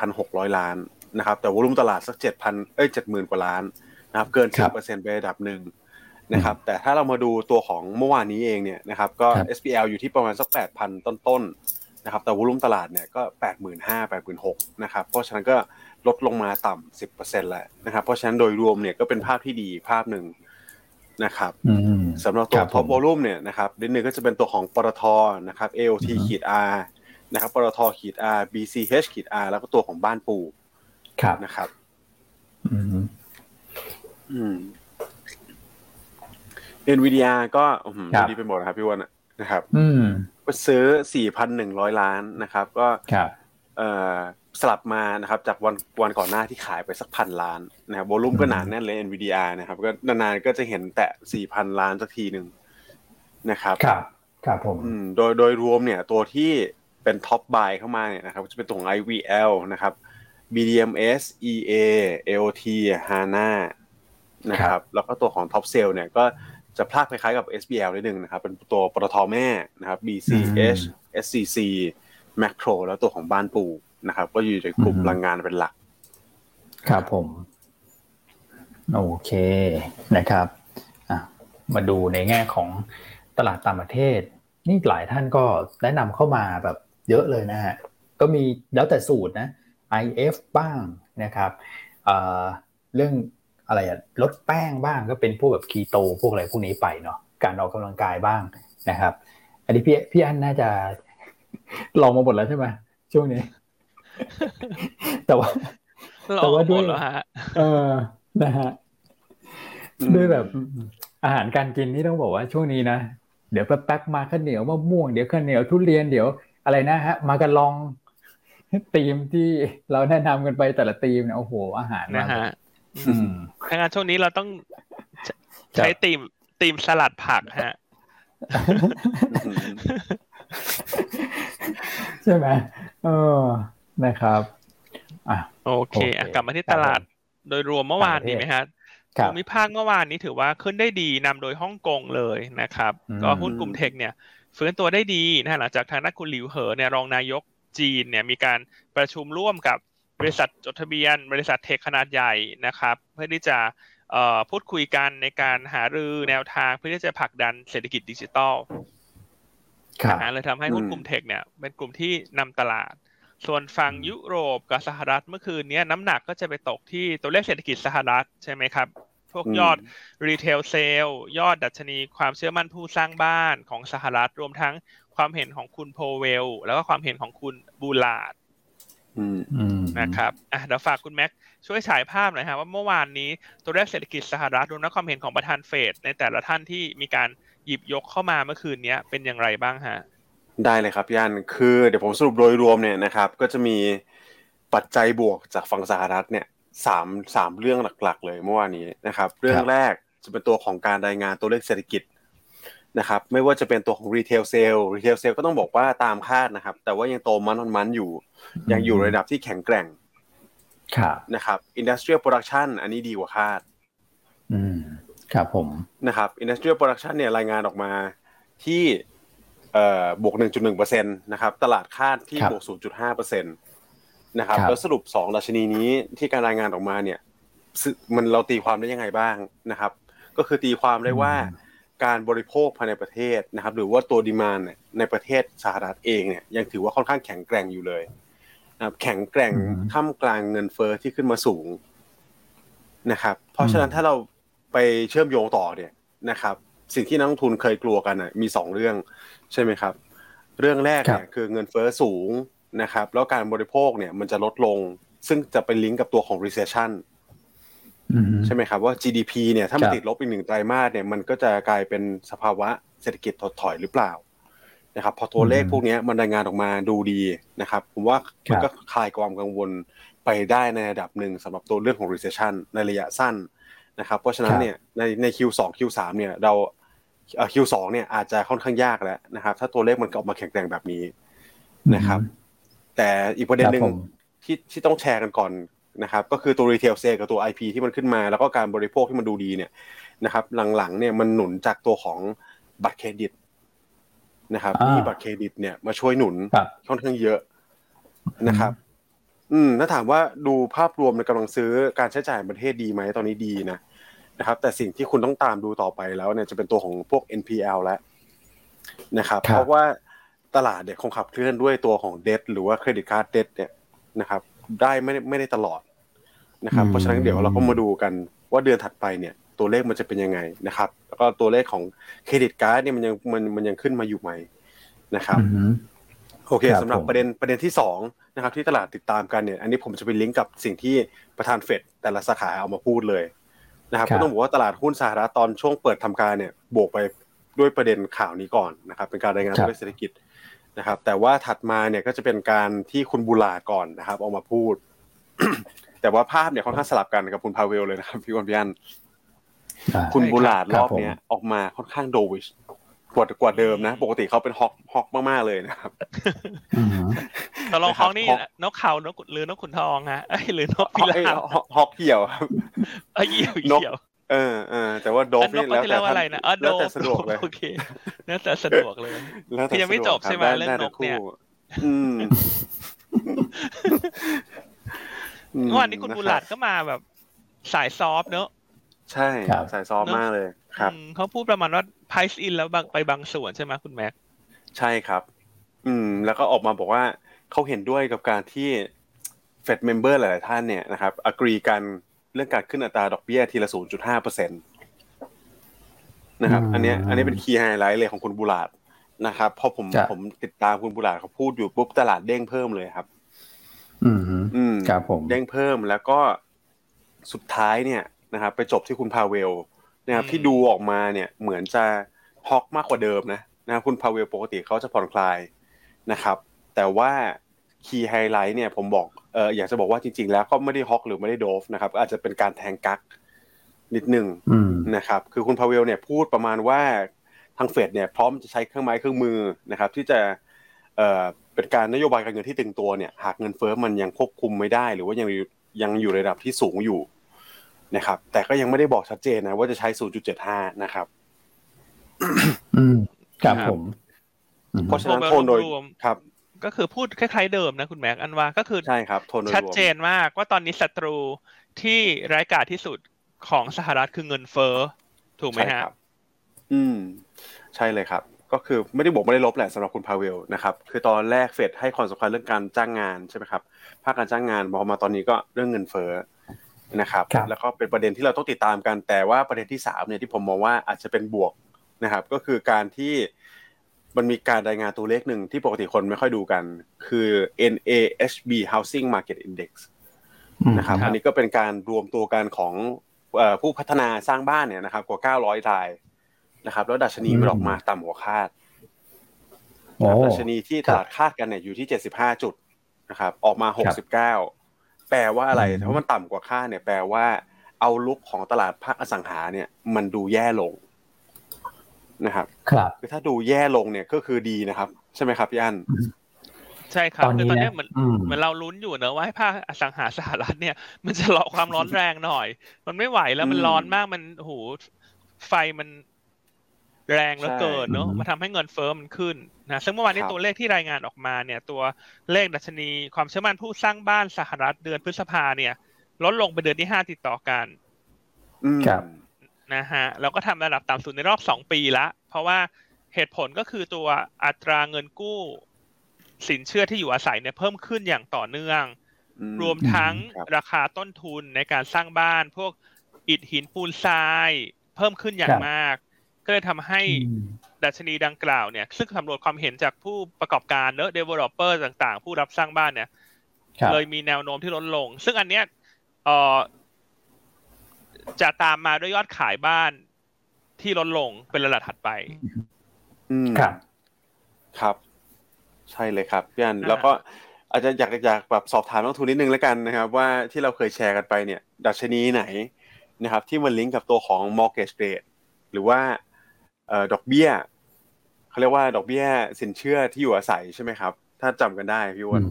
Speaker 3: 8,600 ล้านนะครับ แต่วอลุ่มตลาดสัก 7,000 เอ้ย 70,000 กว่าล้าน นะครับเกิน10%ไประดับหนึ่งนะครับแต่ถ้าเรามาดูตัวของเมื่อวานนี้เองเนี่ยนะครับก็ SPL อยู่ที่ประมาณสัก8,000ต้นๆนะครับแต่วอลุ่มตลาดเนี่ยก็85,000 86,000นะครับเพราะฉะนั้นก็ลดลงมาต่ำ10%แล้วนะครับเพราะฉะนั้นโดยรวมเนี่ยก็เป็นภาพที่ดีภาพหนึ่งนะครับสำหรับตัวท็อปวอลุ่มเนี่ยนะครับนิดนึงก็จะเป็นตัวของปตทนะครับ AOT ขีด R นะครับปตทขีด R BCH ขีด R แล้วก็ตัวของบ้านปู
Speaker 1: ครับ
Speaker 3: นะครับ
Speaker 1: อืม
Speaker 3: อืม เอ็นวีดีอาร์ก็ดีไปหมดนะครับพี่วันนะครับ
Speaker 1: อืม
Speaker 3: ก็ซื้อสี่พันหนึ่งร้อยล้านนะครับ ก็เอ่อสลับมานะครับ จากวันวันก่อนหน้าที่ขายไปสักพันล้านนะครับโวลุ่มก็หนาแน่นเลย NVDR นะครับ ก็นานๆก็จะเห็นแตะสี่พันล้านสักทีหนึ่งนะครับ
Speaker 1: ครับครับผม
Speaker 3: โดยโดยรวมเนี่ย ตัวที่เป็น top buy เข้ามาเนี่ยนะครับจะเป็นตรง IVL นะครับ BDMS EA AOT HANA นะครับแล้วก็ตัวของ top sell เนี่ยก็จะพลาดคล้ายๆกับ SBL นิดนึงนะครับ เป็นตัวปตทแม่นะครับ BCH SCC MAKRO แล้วตัวของบ้านปูนะครับ ก็อยู่ในกลุ่มพลังงานเป็นหลัก
Speaker 1: ครับผม โอเคนะครับมาดูในแง่ของตลาดต่างประเทศ นี่หลายท่านก็แนะนำเข้ามาแบบเยอะเลยนะฮะก็มีแล้วแต่สูตรนะ IF บ้างนะครับเรื่อง อะไรอะลดแป้งบ้างก็เป็นพวกแบบคีโตพวกอะไรพวกนี้ไปเนาะการออกกำลังกายบ้างนะครับ อันนี้พี่พี่อันน่าจะลองมาหมดแล้วใช่ไหมช่วงนี้ แต่ว่า
Speaker 2: แต่ว่าด้วย
Speaker 1: เออนะฮะด้วยแบบอาหารการกินนี่ต้องบอกว่าช่วงนี้นะเดี๋ยวแป๊บๆมาข้าวเหนียวมะม่วงเดี๋ยวข้าวเหนียวทุเรียนเดี๋ยวอะไรนะฮะ มากันลองตีมที่เราแนะนำกันไปแต่ละตีมเนี่ยโอ้โหอาหาร
Speaker 2: นะฮะ งานช่วงนี้เราต้องใช้ตีมตีมสลัดผักฮะ
Speaker 1: ใช่ไหมเออนะครับอะ
Speaker 2: โอเคกลับมาที่ตลาดโดยรวมเมื่อวานนี้ไหมฮะภูมิภาคเมื่อวานนี้ถือว่าขึ้นได้ดีนำโดยฮ่องกงเลยนะครับ ก็หุ้นกลุ่มเทคเนี่ยฟื้นตัวได้ดีนะหลังจากทางนักคุณหลิวเหอเนี่ยรองนายกจีนเนี่ยมีการประชุมร่วมกับ บริษัทจดทะเบียน บริษัทเทคขนาดใหญ่นะครับ เพื่อที่จะพูดคุยกันในการหารือแนวทางเพื่อที่จะผลักดันเศรษฐกิจดิจิทัลนะเลยทำให้หุ้นกลุ่ม tech เนี่ยเป็นกลุ่มที่นำตลาด ส่วนฝั่งยุโรปกับสหรัฐเมื่อคืนนี้น้ำหนักก็จะไปตกที่ตัวเลขเศรษฐกิจสหรัฐใช่ไหมครับ พวกยอด retail sales ยอดดัชนีความเชื่อมั่นผู้สร้างบ้านของสหรัฐรวมทั้งความเห็นของคุณโพเวล แล้วก็ความเห็นของคุณบูลาด นะครับอะเดี๋ยวฝากคุณแม็กช่วยฉายภาพหน่อยฮะว่าเมื่อวานนี้ตัวเลขเศรษฐกิจสหรัฐรวมทั้งความเห็นของประธานเฟดในแต่ละท่านที่มีการหยิบยกเข้ามาเมื่อคืนนี้เป็นอย่างไรบ้างฮะ
Speaker 3: ได้เลยครับพี่อันคือเดี๋ยวผมสรุปโดยรวมเนี่ยนะครับ ก็จะมีปัจจัยบวกจากฝั่งสหรัฐเนี่ยสามสามเรื่องหลักๆ เลยเมื่อวานนี้นะครับ เรื่องแรกจะเป็นตัวของการรายงานตัวเลขเศรษฐกิจ นะครับไม่ว่าจะเป็นตัวของ retail sales retail sales ก็ต้องบอกว่าตามคาดนะครับ แต่ว่ายังโต month on month อยู่ ยังอยู่ระดับที่แข็งแกร่งนะครับ industrial production อันนี้ดีกว่าคาด
Speaker 1: อืมครับผม
Speaker 3: นะครับ industrial production เนี่ยรายงานออกมาที่เอ่อบวก 1.1%นะครับตลาดคาดที่บวก 0.5%นะครับแล้วสรุป 2 ดัชนีนี้ที่การรายงานออกมาเนี่ยมันเราตีความได้ยังไงบ้างนะครับ ก็คือตีความได้ว่า การบริโภคภายในประเทศนะครับหรือว่าตัว demand ในประเทศสหรัฐเองเนี่ยยังถือว่าค่อนข้างแข็งแกร่งอยู่เลยนะครับแข็งแกร่งท่ามกลางเงินเฟอ้อที่ขึ้นมาสูงนะครับเพราะฉะนั้นถ้าเราไปเชื่อมโยงต่อเนี่ยนะครับสิ่งที่นักลงทุนเคยกลัวกันอะมีสองเรื่องใช่ไหมครับ เรื่องแรกเนี่ยคือเงินเฟอ้อสูงนะครับแล้วการบริโภคเนี่ยมันจะลดลง ซึ่งจะไปลิงก์กับตัวของ recession ใช่ไหมครับว่า GDP เนี่ยถ้ามันติดลบอีกหนึ่งไตรมาสเนี่ยมันก็จะกลายเป็นสภาวะเศรษฐกิจถดถอยหรือเปล่านะครับพอตัวเลขพวกนี้มันรายงานออกมาดูดีนะครับผมว่ามันก็คลายความกังวลไปได้ในระดับหนึ่งสำหรับตัวเรื่องของ recession ในระยะสั้นนะครับเพราะฉะนั้นเนี่ยในใน Q2 Q3 เนี่ยเรา Q2 เนี่ยอาจจะค่อนข้างยากแล้วนะครับถ้าตัวเลขมันออกมาแข็งแกร่งแบบนี้นะครับ แต่อีกประเด็นหนึ่งที่ที่ต้องแชร์กันก่อน นะครับก็คือตัวรีเทลเซลกับตัว IP ที่มันขึ้นมา แล้วก็การบริโภคที่มันดูดีเนี่ยนะครับหลังๆเนี่ยมันหนุนจากตัวของบัตรเครดิตนะครับมีบัตรเครดิตเนี่ยมาช่วยหนุนค่อนข้างเยอะนะครับ อืมถ้าถามว่าดูภาพรวมในกำลังซื้อการใช้จ่ายประเทศดีไหมตอนนี้ดีนะนะครับ แต่สิ่งที่คุณต้องตามดูต่อไปแล้วเนี่ยจะเป็นตัวของพวก NPL แล้วนะครับ เพราะว่าตลาดเนี่ยคงขับเคลื่อนด้วยตัวของเด t หรือว่าเครดิตการ์ดเด t เนี่ยนะครับ ได้ไม่ได้ไม่ได้ตลอดนะครับเพราะฉะนั้นเดี๋ยวเราก็มาดูกันว่าเดือนถัดไปเนี่ย ตัวเลขมันจะเป็นยังไงนะครับ แล้วก็ตัวเลขของเครดิตการ์ดเนี่ยมันยังมันมันยังขึ้นมาอยู่ไหมนะครับโอเคสำหรับประเด็นประเด็นที่สองนะครับ ที่ตลาดติดตามกันเนี่ย อันนี้ผมจะไปลิงก์กับสิ่งที่ประธานเฟดแต่ละสาขาเอามาพูดเลยนะครับก็ต้องบอกว่าตลาดหุ้นสหรัฐตอนช่วงเปิดทำการเนี่ยบวกไปด้วยประเด็นข่าวนี้ก่อนนะครับ เป็นการรายงานตัวเศรษฐกิจ นะครับ แต่ว่าถัดมาเนี่ยก็จะเป็นการที่คุณบุลาก่อนนะครับ ออกมาพูด แต่ว่าภาพเนี่ยค่อนข้างสลับกันกับคุณพาเวลเลยนะครับ พี่วันพี่อันคุณบุลาดรอบเนี้ยออกมาค่อนข้างโดวิชกว่ากว่าเดิมนะ ปกติเขาเป็นฮอกฮอกมากๆเลยนะครับ
Speaker 2: ตลองฮอกนี่นกเขานกหรือนกขุนทองฮะหรือนกพิราบ
Speaker 3: ฮอกเหี่ยวครับ
Speaker 2: เหี่ยวเหี่ยว
Speaker 3: เออเออแต่ว่าโดฟ
Speaker 2: นี่แล้วแต่อะไรนะอ๋อโด
Speaker 3: ฟสะดวกเลย
Speaker 2: โอเคแล้วแต่สะดวกเลยคือยังไม่จบใช่ไหมเรื่องนกเนี่ยเมื่อวานนี้คุณ Bullardก็มาแบบสาย soft เนอะ
Speaker 3: ใช่สาย soft มากเลยครับ
Speaker 2: เขาพูดประมาณว่า price in แล้วบางไปบางส่วนใช่ไหมคุณแม็ก
Speaker 3: ใช่ครับ อืม แล้วก็ออกมาบอกว่าเขาเห็นด้วยกับการที่ Fed member หลาย ๆ ท่านเนี่ยนะครับ agree กัน เรื่องการขึ้นอัตราดอกเบี้ยทีละ 0.5เปอร์เซ็นตนะครับ อันนี้อันนี้เป็น key highlight เลยของคุณ Bullard นะครับพอผมผมติดตามคุณ Bullard เขาพูดอยู่ปุ๊บตลาดเด้งเพิ่มเลยครับ
Speaker 1: อืมอืม
Speaker 3: ครับผมเด้งเพิ่มแล้วก็สุดท้ายเนี่ยนะครับ ไปจบที่คุณ Powell นะครับที่ดูออกมาเนี่ยเหมือนจะ hawk มากกว่าเดิมนะนะคุณ Powell ปกติเขาจะผ่อนคลายนะครับ แต่ว่า key highlight เนี่ยผมบอกเอออยากจะบอกว่าจริง ๆ แล้วก็ไม่ได้ hawk หรือไม่ได้ dove นะครับอาจจะเป็นการแทงกั๊กนิดหนึ่งนะครับ คือคุณ Powell เนี่ยพูดประมาณว่าทางเฟดเนี่ยพร้อมจะใช้เครื่องไม้เครื่องมือนะครับ ที่จะเอ่อเป็นการนโยบายการเงินที่ตึงตัวเนี่ย หากเงินเฟ้อมันยังควบคุมไม่ได้ หรือว่ายังยังอยู่ในระดับที่สูงอยู่นะครับ แต่ก็ยังไม่ได้บอกชัดเจนนะว่าจะใช้ 0.75 นะครับ
Speaker 1: อืมครับผม
Speaker 3: เพราะฉะนั้นโทนโดยครับ
Speaker 2: ก็คือพูดคล้ายๆเดิมนะคุณแม็กอันว่าก็คือ
Speaker 3: ใช่ครับโทน
Speaker 2: ชัดเจนมากว่าตอนนี้ศัตรูที่ร้ายกาจที่สุดของสหรัฐคือเงินเฟ้อถูกไหมฮะ
Speaker 3: อืม ใช่เลยครับ ก็คือไม่ได้บวกไม่ได้ลบแหละสำหรับคุณพาเวลนะครับคือตอนแรกเฟดให้ความสำคัญเรื่องการจ้างงานใช่ไหมครับภาคการจ้างงานพอมาตอนนี้ก็เรื่องเงินเฟ้อนะครับแล้วก็เป็นประเด็นที่เราต้องติดตามกันแต่ว่าประเด็นที่สามเนี่ยที่ผมมองว่าอาจจะเป็นบวกนะครับ ก็คือการที่ มันมีการรายงานตัวเลขหนึ่งที่ปกติคนไม่ค่อยดูกัน คือ NAHB Housing Market Index นะครับ อันนี้ก็เป็นการรวมตัวกันของผู้พัฒนาสร้างบ้านเนี่ยนะครับ กว่า 900รายนะครับ แล้วดัชนีมันออกมาต่ำกว่าคาดดัชนีที่ตลาดคาดกันเนี่ยอยู่ที่ 75 จุดนะครับ ออกมา 69 แปลว่าอะไรเพราะมันต่ำกว่าคาดเนี่ย แปลว่าเอาลุกของตลาดภาคอสังหาเนี่ย มันดูแย่ลง นะครับ
Speaker 1: ครับ
Speaker 3: คือถ้าดูแย่ลงเนี่ยก็คือดีนะครับ ใช่ไหมครับพี่อั้น
Speaker 2: ใช่ครับคือตอนนี้เหมือนเหมือนเราลุ้นอยู่เนอะว่าให้ภาคอสังหาสหรัฐเนี่ย มันจะรอความร้อนแรงหน่อย มันไม่ไหวแล้วมันร้อนมากมันโหไฟมันแรงเหลือเกินเนอะมาทำให้เงินเฟ้อมันขึ้นนะซึ่งเมื่อวานนี้ตัวเลขที่รายงานออกมาเนี่ย ตัวเลขดัชนีความเชื่อมั่นผู้สร้างบ้านสหรัฐเดือนพฤษภาเนี่ย ลดลงไปเดือนที่ห้าติดต่อกัน
Speaker 1: ครับ
Speaker 2: นะฮะแล้วก็ทำระดับต่ำสุดในรอบสองปีละ เพราะว่าเหตุผลก็คือตัวอัตราเงินกู้ สินเชื่อที่อยู่อาศัยเนี่ยเพิ่มขึ้นอย่างต่อเนื่อง รวมทั้งราคาต้นทุนในการสร้างบ้าน พวกอิฐหินปูนทราย เพิ่มขึ้นอย่างมาก ก็เลยทำให้ดัชนีดังกล่าวเนี่ย ซึ่งสำรวจความเห็นจากผู้ประกอบการเนอะ developer ต่าง ๆ ผู้รับสร้างบ้านเนี่ย เลยมีแนวโน้มที่ลดลง ซึ่งอันเนี้ยเอ่อ จะตามมาด้วยยอดขายบ้านที่ลดลงเป็นระดับถัดไป
Speaker 3: ครับ ครับ ใช่เลยครับพี่อันแล้วก็อาจจะอยากอยากแบบสอบถามนักทุนนิดนึงแล้วกันนะครับ ว่าที่เราเคยแชร์กันไปเนี่ย ดัชนีไหนนะครับ ที่มันลิงก์กับตัวของ mortgage rate หรือว่าเอ่อดอกเบี้ยเขาเรียกว่าดอกเบี้ยสินเชื่อที่อยู่อาศัยใช่ไหมครับ ถ้าจำกันได้พี่วัน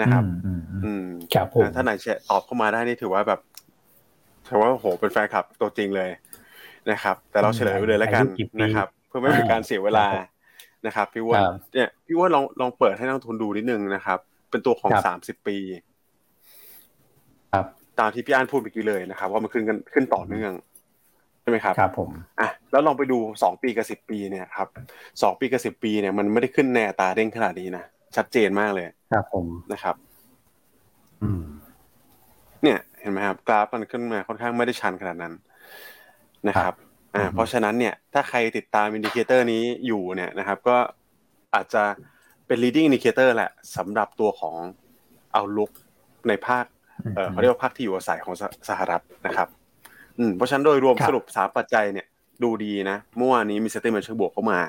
Speaker 3: นะครับ อืม
Speaker 1: ครับผม
Speaker 3: ถ้าไหนแชร์ตอบเข้ามาได้นี่ถือว่าแบบ ถือว่าโหเป็นแฟนคลับตัวจริงเลยนะครับ แต่เราเฉลยไปเลยแล้วกันนะครับ เพื่อไม่เป็นการเสียเวลานะครับพี่ว่าเนี่ยพี่ว่าลองลองเปิดให้นักทุนดูนิดนึงนะครับ เป็นตัวของสามสิบปี
Speaker 1: ครับ
Speaker 3: ตามที่พี่อันพูดเมื่อกี้เลยนะครับ ว่ามันขึ้นกันขึ้นต่อเนื่องใช่ไหมครับ
Speaker 1: ครับผม
Speaker 3: อะแล้วลองไปดูสองปีกับสิบปีเนี่ยครับสองปีกับสิบปีเนี่ยมันไม่ได้ขึ้นแนวตาเด้งขนาดนี้นะชัดเจนมากเลย
Speaker 1: ครับผม
Speaker 3: นะครับ
Speaker 1: อืม
Speaker 3: เนี่ย เห็นไหมครับกราฟมันขึ้นมาค่อนข้างไม่ได้ชันขนาดนั้นนะครับอ่าเพราะฉะนั้นเนี่ยถ้าใครติดตาม indicator นี้อยู่เนี่ยนะครับ ก็อาจจะเป็น leading indicator แหละสำหรับตัวของ outlook ในภาคเออเขาเรียกว่าภาคที่อยู่อาศัยของสหรัฐนะครับอืมเพราะฉะนั้นโดยรวมสรุปสามปัจจัยเนี่ยดูดีนะเมื่อวานนี้มี sentiment เชิงบวกเข้ามา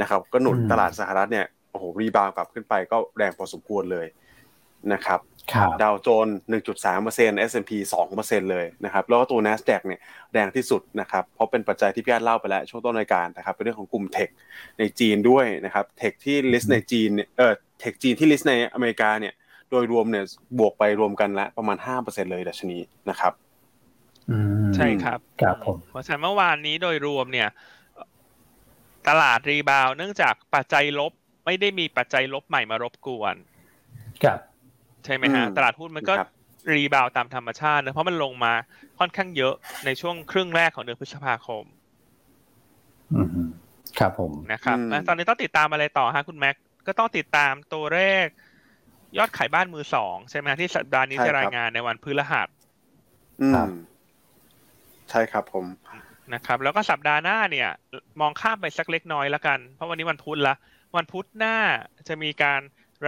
Speaker 3: นะครับ ก็หนุนตลาดสหรัฐเนี่ยโอ้โห rebound กลับขึ้นไปก็แรงพอสมควรเลย นะครับดาวโจนส์1.3% S&P 2%เลยนะครับ แล้วก็ตัว NASDAQ เนี่ยแรงที่สุดนะครับ เพราะเป็นปัจจัยที่พี่อาร์เล่าไปแล้ว ช่วงต้นรายการนะครับ เป็นเรื่องของกลุ่ม tech ในจีนด้วยนะครับ tech ที่ list ในจีนเออ tech จีนที่ list ในอเมริกาเนี่ย โดยรวมเนี่ยบวกไปรวมกันแล้วประมาณ 5%เลยดัชนีนะครับ
Speaker 2: ใช่ครับ
Speaker 1: ครับผม
Speaker 2: เพราะฉะนั้นเมื่อวานนี้โดยรวมเนี่ย ตลาด rebound เนื่องจากปัจจัยลบไม่ได้มีปัจจัยลบใหม่มารบกวน
Speaker 1: ครับ
Speaker 2: ใช่ไหมฮะตลาดหุ้นมันก็ rebound ตามธรรมชาตินะเพราะมันลงมาค่อนข้างเยอะในช่วงครึ่งแรกของเดือนพฤษภาคม
Speaker 1: ครับผม
Speaker 2: นะครับตอนนี้ต้องติดตามอะไรต่อฮะคุณแม็กก็ต้องติดตามตัวเลขยอดขายบ้านมือสองใช่ไหมที่สัปดาห์นี้จะรายงานในวันพฤหัส
Speaker 3: ใช่ครับผม
Speaker 2: นะครับ แล้วก็สัปดาห์หน้าเนี่ย มองข้ามไปสักเล็กน้อยแล้วกัน เพราะวันนี้วันพุธละ วันพุธหน้าจะมีการ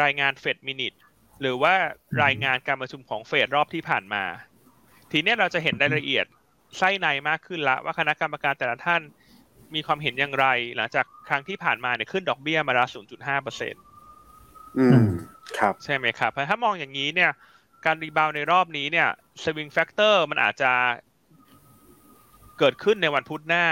Speaker 2: รายงานเฟดมินิท หรือว่ารายงานการประชุมของเฟดรอบที่ผ่านมา ทีนี้เราจะเห็นรายละเอียดไส้ในมากขึ้นละว่าคณะกรรมการแต่ละท่านมีความเห็นอย่างไร หลังจากครั้งที่ผ่านมาเนี่ยขึ้นดอกเบี้ยมาละ0.5เปอร์เซ็นต์
Speaker 3: อืม ครับ
Speaker 2: ใช่ไหมครับ เพราะถ้ามองอย่างนี้เนี่ย การ rebound ในรอบนี้เนี่ย swing factor มันอาจจะเกิดขึ้นในวันพุธหน้า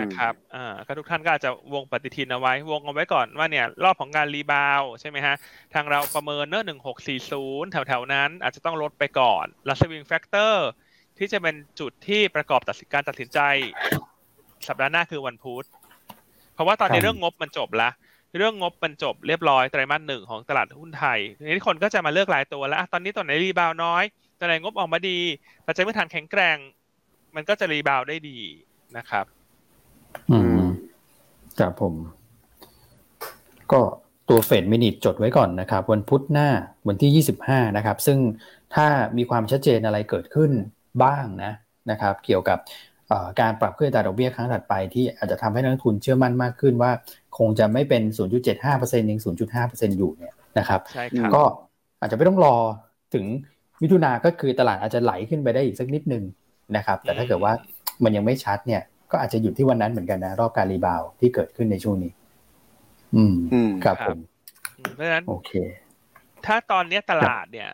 Speaker 2: นะครับอ่าก็ทุกท่านก็อาจจะวงปฏิทินเอาไว้ วงเอาไว้ก่อนว่าเนี่ยรอบของการ rebound ใช่ไหมฮะ ทางเราประเมินเนอะหนึ่งหกสี่ศูนย์แถวๆนั้น อาจจะต้องลดไปก่อนแล้ว swing factor ที่จะเป็นจุดที่ประกอบตัดสินการตัดสินใจ สัปดาห์หน้าคือวันพุธ เพราะว่าตอนนี้เรื่องงบมันจบละเรื่องงบมันจบเรียบร้อยไตรมาสหนึ่งของตลาดหุ้นไทยทีนี้คนก็จะมาเลือกรายตัวแล้วตอนนี้ตัวไหน rebound น้อยตัวไหนงบออกมาดีปัจจัยพื้นฐานแข็งแกร่ง มันก็จะ rebound ได้ดีนะครับ
Speaker 1: อืมครับผม ก็ตัว Fed Minute จดไว้ก่อนนะครับ วันพุธหน้าวันที่ 25 นะครับ ซึ่งถ้ามีความชัดเจนอะไรเกิดขึ้นบ้างนะนะครับ เกี่ยวกับการปรับขึ้นอัตราดอกเบี้ยครั้งถัดไปที่อาจจะทำให้นักทุนเชื่อมั่นมากขึ้นว่า คงจะไม่เป็น 0.75%ยัง 0.5%อยู่เนี่ยนะครับ
Speaker 2: ใช่ครับ
Speaker 1: ก็อาจจะไม่ต้องรอถึงมิถุนาก็คือตลาดอาจจะไหลขึ้นไปได้อีกสักนิดนึงนะครับ แต่ถ้าเกิดว่ามันยังไม่ชัดเนี่ย ก็อาจจะอยู่ที่วันนั้นเหมือนกันนะ รอบการรีบาวที่เกิดขึ้นในช่วงนี้อืม
Speaker 3: อืม
Speaker 1: ครับผม
Speaker 2: เพราะฉะนั้น
Speaker 1: โอเค
Speaker 2: ถ้าตอนเนี้ยตลาดเนี่ย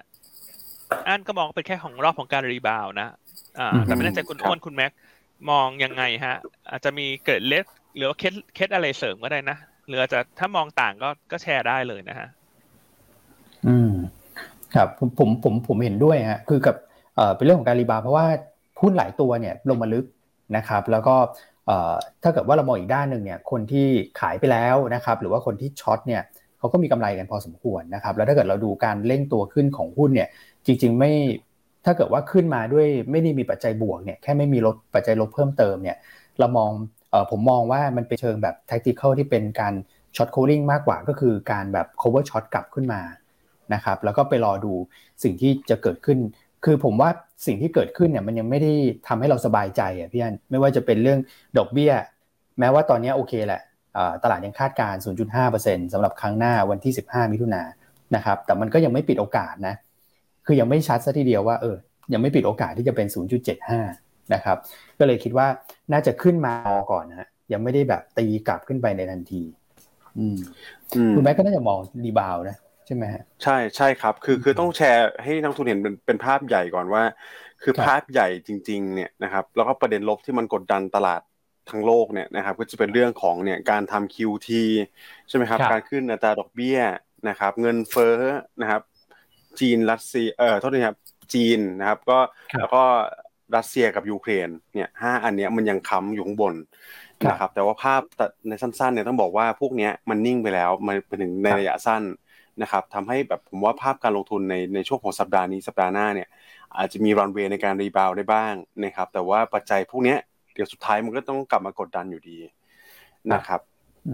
Speaker 2: อั้นก็มองเป็นแค่ของรอบของการ rebound นะอ่า
Speaker 1: อืม
Speaker 2: แต่ไม่แน่ใจคุณอ้วนคุณแม็กมองยังไงฮะ อาจจะมีเกิดเล็กหรือว่า case case อะไรเสริมก็ได้นะหรืออาจจะถ้ามองต่างก็ก็แชร์ได้เลยนะฮะ
Speaker 1: อืม ครับผมผมผมผมเห็นด้วยฮะ คือกับเอ่อเป็นเรื่องของการ rebound เพราะว่าหุ้นหลายตัวเนี่ย ลงมาลึก นะครับแล้วก็ถ้าเกิดว่าเรามองอีกด้านหนึ่งเนี่ยคนที่ขายไปแล้วนะครับหรือว่าคนที่ช็อตเนี่ยเขาก็มีกำไรกันพอสมควรนะครับแล้วถ้าเกิดเราดูการเร่งตัวขึ้นของหุ้นเนี่ยจริงๆไม่ถ้าเกิดว่าขึ้นมาด้วยไม่ได้มีปัจจัยบวกเนี่ยแค่ไม่มีลดปัจจัยลบเพิ่มเติมเนี่ยเรามองออผมมองว่ามันเป็นเชิงแบบ tactical ที่เป็นการช็อตโคลิ่งมากกว่าก็คือการแบบ cover shot กลับขึ้นมานะครับแล้วก็ไปรอดูสิ่งที่จะเกิดขึ้น คือผมว่าสิ่งที่เกิดขึ้นเนี่ยมันยังไม่ได้ทำให้เราสบายใจอะพี่อันไม่ว่าจะเป็นเรื่องดอกเบี้ย แม้ว่าตอนนี้โอเคแหละอ่าตลาดยังคาดการณ์0.5%สำหรับครั้งหน้าวันที่ 15 มิถุนายนนะครับ แต่มันก็ยังไม่ปิดโอกาสนะ คือยังไม่ชัดซะทีเดียวว่าเออ ยังไม่ปิดโอกาสที่จะเป็น 0.75 นะครับ ก็เลยคิดว่าน่าจะขึ้นมาก่อนนะฮะยังไม่ได้แบบตีกลับขึ้นไปในทันที อืม
Speaker 3: อืม
Speaker 1: คุณแม่ก็น่าจะมองรีบาวด์นะ ใช่ไหมฮะ
Speaker 3: ใช่ใช่ครับ คือคือต้องแชร์ให้นักลงทุนเห็นเป็นเป็นภาพใหญ่ก่อนว่า คือ
Speaker 1: ครับ
Speaker 3: ภาพใหญ่จริง ๆ เนี่ยนะครับ แล้วก็ประเด็นลบที่มันกดดันตลาดทั้งโลกเนี่ยนะครับ ก็จะเป็นเรื่องของเนี่ยการทำ QT ใช่ไหมครับ
Speaker 1: ครับ
Speaker 3: การขึ้นอัตราดอกเบี้ยนะครับ เงินเฟ้อนะครับ จีนรัสเซียเอ่อโทษทีครับจีนนะครับก็
Speaker 1: ครับ
Speaker 3: แล้วก็รัสเซียกับยูเครนเนี่ยห้าอันเนี้ยมันยังค้ำอยู่ข้างบน
Speaker 1: ครับ
Speaker 3: นะครับแต่ว่าภาพในสั้นๆเนี่ยต้องบอกว่าพวกเนี้ยมันนิ่งไปแล้วมันเป็นถึงใน
Speaker 1: ครับ
Speaker 3: ระยะสั้น นะครับทำให้แบบผมว่าภาพการลงทุนในในช่วงของสัปดาห์นี้สัปดาห์หน้าเนี่ยอาจจะมีรันเวย์ในการ rebound ได้บ้างนะครับ แต่ว่าปัจจัยพวกเนี้ยเดี๋ยวสุดท้ายมันก็ต้องกลับมากดดันอยู่ดีนะครับ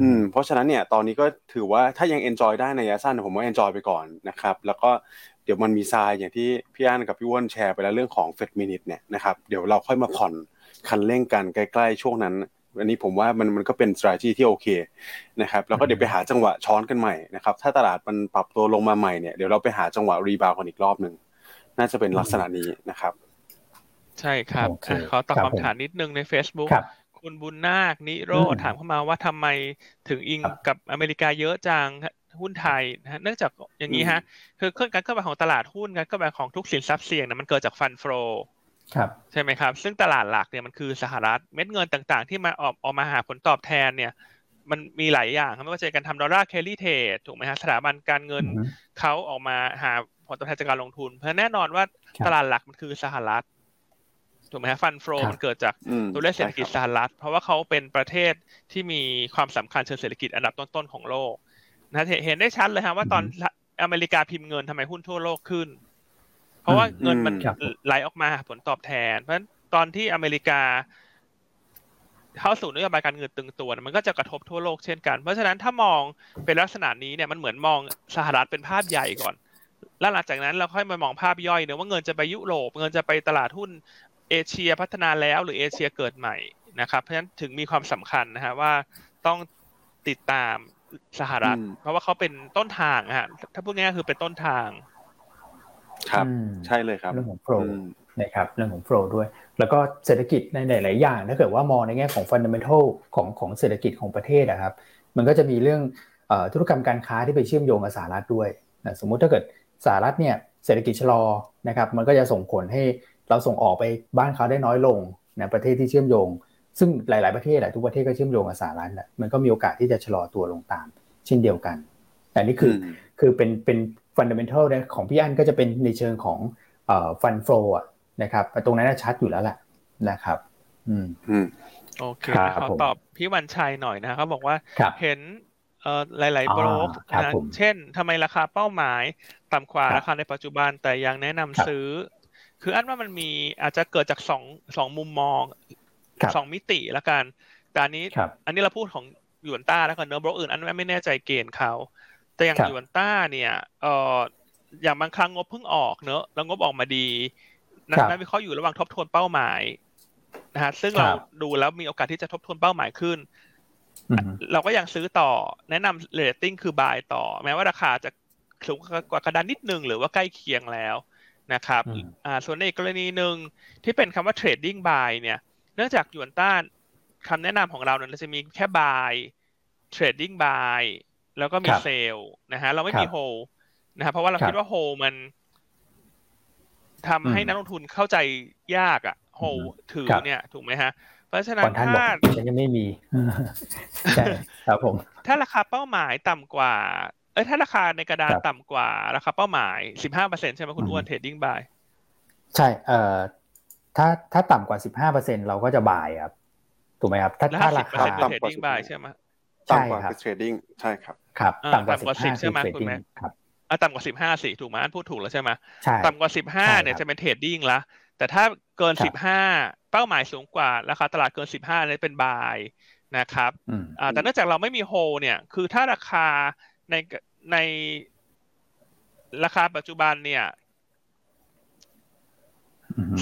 Speaker 3: อืมเพราะฉะนั้นเนี่ยตอนนี้ก็ถือว่าถ้ายัง enjoy ได้ในระยะสั้นผมว่า enjoy ไปก่อนนะครับแล้วก็เดี๋ยวมันมีทรายอย่างที่พี่อั้นกับพี่อ้วนแชร์ไปแล้วเรื่องของ Fed Minute เนี่ยนะครับเดี๋ยวเราค่อยมาผ่อนคันเร่งกันใกล้ ๆ ช่วงนั้น อันนี้ผมว่ามันมันก็เป็น strategy ที่โอเคนะครับแล้วก็เดี๋ยวไปหาจังหวะช้อนกันใหม่นะครับถ้าตลาดมันปรับตัวลงมาใหม่เนี่ยเดี๋ยวเราไปหาจังหวะ rebound กันอีกรอบหนึ่งน่าจะเป็นลักษณะนี้นะครับ
Speaker 2: ใช่ครับ
Speaker 1: โอเค
Speaker 2: อะขอตอบ
Speaker 1: ครับผม
Speaker 2: คำถามนิดนึงใน Facebook
Speaker 1: ครับ
Speaker 2: คุณบุญนาคนิโรธ
Speaker 1: อืม
Speaker 2: ถามเข้ามาว่าทำไมถึงอิง
Speaker 1: ครับ
Speaker 2: กับอเมริกาเยอะจังหุ้นไทยนะฮะเนื่องจากอย่างนี้ฮะคือเคลื่อนการเคลื่อนไหวของตลาดหุ้นการเคลื่อนไหวของทุกสินทรัพย์เสี่ยงเนี่ยมันเกิดจาก fund flow
Speaker 1: ครับ
Speaker 2: ใช่ไหมครับ ซึ่งตลาดหลักเนี่ยมันคือสหรัฐเม็ดเงินต่างๆ ที่มาออกออกมาหาผลตอบแทนเนี่ย มันมีหลายอย่างครับไม่ว่าจะเป็นการทำ dollar carry trade ถูกไหมฮะสถาบันการเงิน
Speaker 1: อือฮึ
Speaker 2: เขาออกมาหาผลตอบแทนจากการลงทุน เพราะแน่นอนว่า
Speaker 1: ครับ
Speaker 2: ตลาดหลักมันคือสหรัฐถูกไหมฮะฟันโฟ
Speaker 1: ครับ
Speaker 2: มันเกิดจาก
Speaker 3: อืม
Speaker 2: ตัวเลขเศรษฐกิจ
Speaker 3: ใช่ครับ
Speaker 2: สหรัฐ เพราะว่าเขาเป็นประเทศที่มีความสำคัญเชิงเศรษฐกิจอันดับต้นๆของโลกนะฮะเห็นเห็นได้ชัดเลยฮะว่าตอนอเมริกาพิมพ์เงินทำไมหุ้นทั่วโลกขึ้น เพราะว่าเงินมัน
Speaker 3: อืม
Speaker 1: ครับ
Speaker 2: ไหลออกมาหาผลตอบแทน เพราะฉะนั้นตอนที่อเมริกา เข้าสู่นโยบายการเงินตึงตัวเนี่ยมันก็จะกระทบทั่วโลกเช่นกัน เพราะฉะนั้นถ้ามองเป็นลักษณะนี้เนี่ยมันเหมือนมองสหรัฐเป็นภาพใหญ่ก่อน แล้วหลังจากนั้นเราค่อยมามองภาพย่อยเนี่ยว่าเงินจะไปยุโรปเงินจะไปตลาดหุ้นเอเชียพัฒนาแล้วหรือเอเชียเกิดใหม่นะครับ เพราะฉะนั้นถึงมีความสำคัญนะฮะว่าต้องติดตามสหรัฐ
Speaker 3: อืม
Speaker 2: เพราะว่าเขาเป็นต้นทางฮะถ้าพูดง่ายๆคือเป็นต้นทาง
Speaker 3: ครับ
Speaker 1: อืม
Speaker 3: ใช่เลยครับ
Speaker 1: เรื่องของโปร
Speaker 3: อืม
Speaker 1: นะครับเรื่องของโฟลด้วย แล้วก็เศรษฐกิจในหลาย ๆ อย่าง ถ้าเกิดว่ามองในแง่ของฟันเดเมนทัลของของเศรษฐกิจของประเทศนะครับ มันก็จะมีเรื่องเอ่อธุรกรรมการค้าที่ไปเชื่อมโยงกับสหรัฐด้วยนะสมมุติถ้าเกิดสหรัฐเนี่ยเศรษฐกิจชะลอนะครับ มันก็จะส่งผลให้เราส่งออกไปบ้านเขาได้น้อยลงนะประเทศที่เชื่อมโยง ซึ่งหลาย ๆ ประเทศแหละทุกประเทศก็เชื่อมโยงกับสหรัฐแหละมันก็มีโอกาสที่จะชะลอตัวลงตาม เช่นเดียวกันแต่นี่คืออ
Speaker 3: ม
Speaker 1: คือเป็นเป็น ฟันเดเมนทัลของพี่อันก็จะเป็นในเชิงของเอ่อฟันโฟอะนะครับตรงนั้นนะชัดอยู่แล้วแหละนะครับ อืม
Speaker 3: อืม
Speaker 2: โอเค
Speaker 1: ครับ
Speaker 2: ขอ
Speaker 1: ผม
Speaker 2: ตอบพี่วันชัยหน่อยนะเขาบอกว่า
Speaker 1: ครับ
Speaker 2: เห็นเอ่อหลาย
Speaker 1: อ่า
Speaker 2: ๆโบรก
Speaker 1: ครับ
Speaker 2: นะ
Speaker 1: ผม
Speaker 2: เช่นทำไมราคาเป้าหมายต่ำกว่า
Speaker 1: ครับ
Speaker 2: ราคาในปัจจุบันแต่ยังแนะนำ
Speaker 1: ครับ
Speaker 2: ซื้อ คืออันว่ามันมีอาจจะเกิดจากสองสองมุมมองสองมิติละกันแต่อันนี้อันนี้เราพูดของหยวนต้าแล้วกันเนอะบล็อกอื่นอันไม่แน่ใจเกณฑ์เขา แต่อย่างหยวนต้าเนี่ยเอออย่างบางครั้งงบเพิ่งออกเนอะแล้วงบออกมาดีนักวิเคราะห์อยู่ระหว่างทบทวนเป้าหมายนะฮะซึ่งเราดูแล้วมีโอกาสที่จะทบทวนเป้าหมายขึ้น เราก็ยังซื้อต่อแนะนำเรตติ้งคือ buy ต่อ แม้ว่าราคาจะสูงกว่ากระดานนิดนึงหรือว่าใกล้เคียงแล้วนะครับอ่าส่วนในกรณีหนึ่งที่เป็นคำว่า trading buy เนี่ย เนื่องจากหยวนต้าคำแนะนำของเราเนี่ยจะมีแค่ buy trading buy แล้วก็มี sell นะฮะเราไม่มี hold นะครับเพราะว่าเราคิดว่าโฮมันทำให้นักลงทุนเข้าใจยากอะโฮถือเนี่ย ถูกไหมฮะ เพราะฉะนั้นถ้า
Speaker 1: ฉันยังไม่มีใช่ครับผม
Speaker 2: ถ้าราคาเป้าหมายต่ำกว่า เอ้ยถ้าราคาในกระดานต่ำกว่า ราคาเป้าหมายสิบห้าเปอร์เซ็นใช่ไหมคุณอ้วน trading buy
Speaker 1: ใช่เอ่อถ้าถ้าต่ำกว่าสิบห้าเปอร์เซ็นเราก็จะ buy ครับถูกไหมครับ ถ้าถ้าราคา
Speaker 2: ต่ำกว่าสิบใช่ไหม
Speaker 3: ต่ำกว่า trading ใช่ครับ
Speaker 1: ครับ
Speaker 2: ต่ำกว่าสิบใช่ไหมคุณแม่ครับอะต่ำกว่าสิบห้าสิถูกไหมอันพูดถูกแล้วใช่ไหมต่ำกว่าสิบห้าเนี่ยจะเป็น trading ละแต่ถ้าเกินสิบห้าเป้าหมายสูงกว่าราคาตลาดเกินสิบห้าเนี่ยเป็น buy นะครับอ่าแต่เนื่องจากเราไม่มีโฮเนี่ยคือถ้าราคาในในราคาปัจจุบันเนี่ย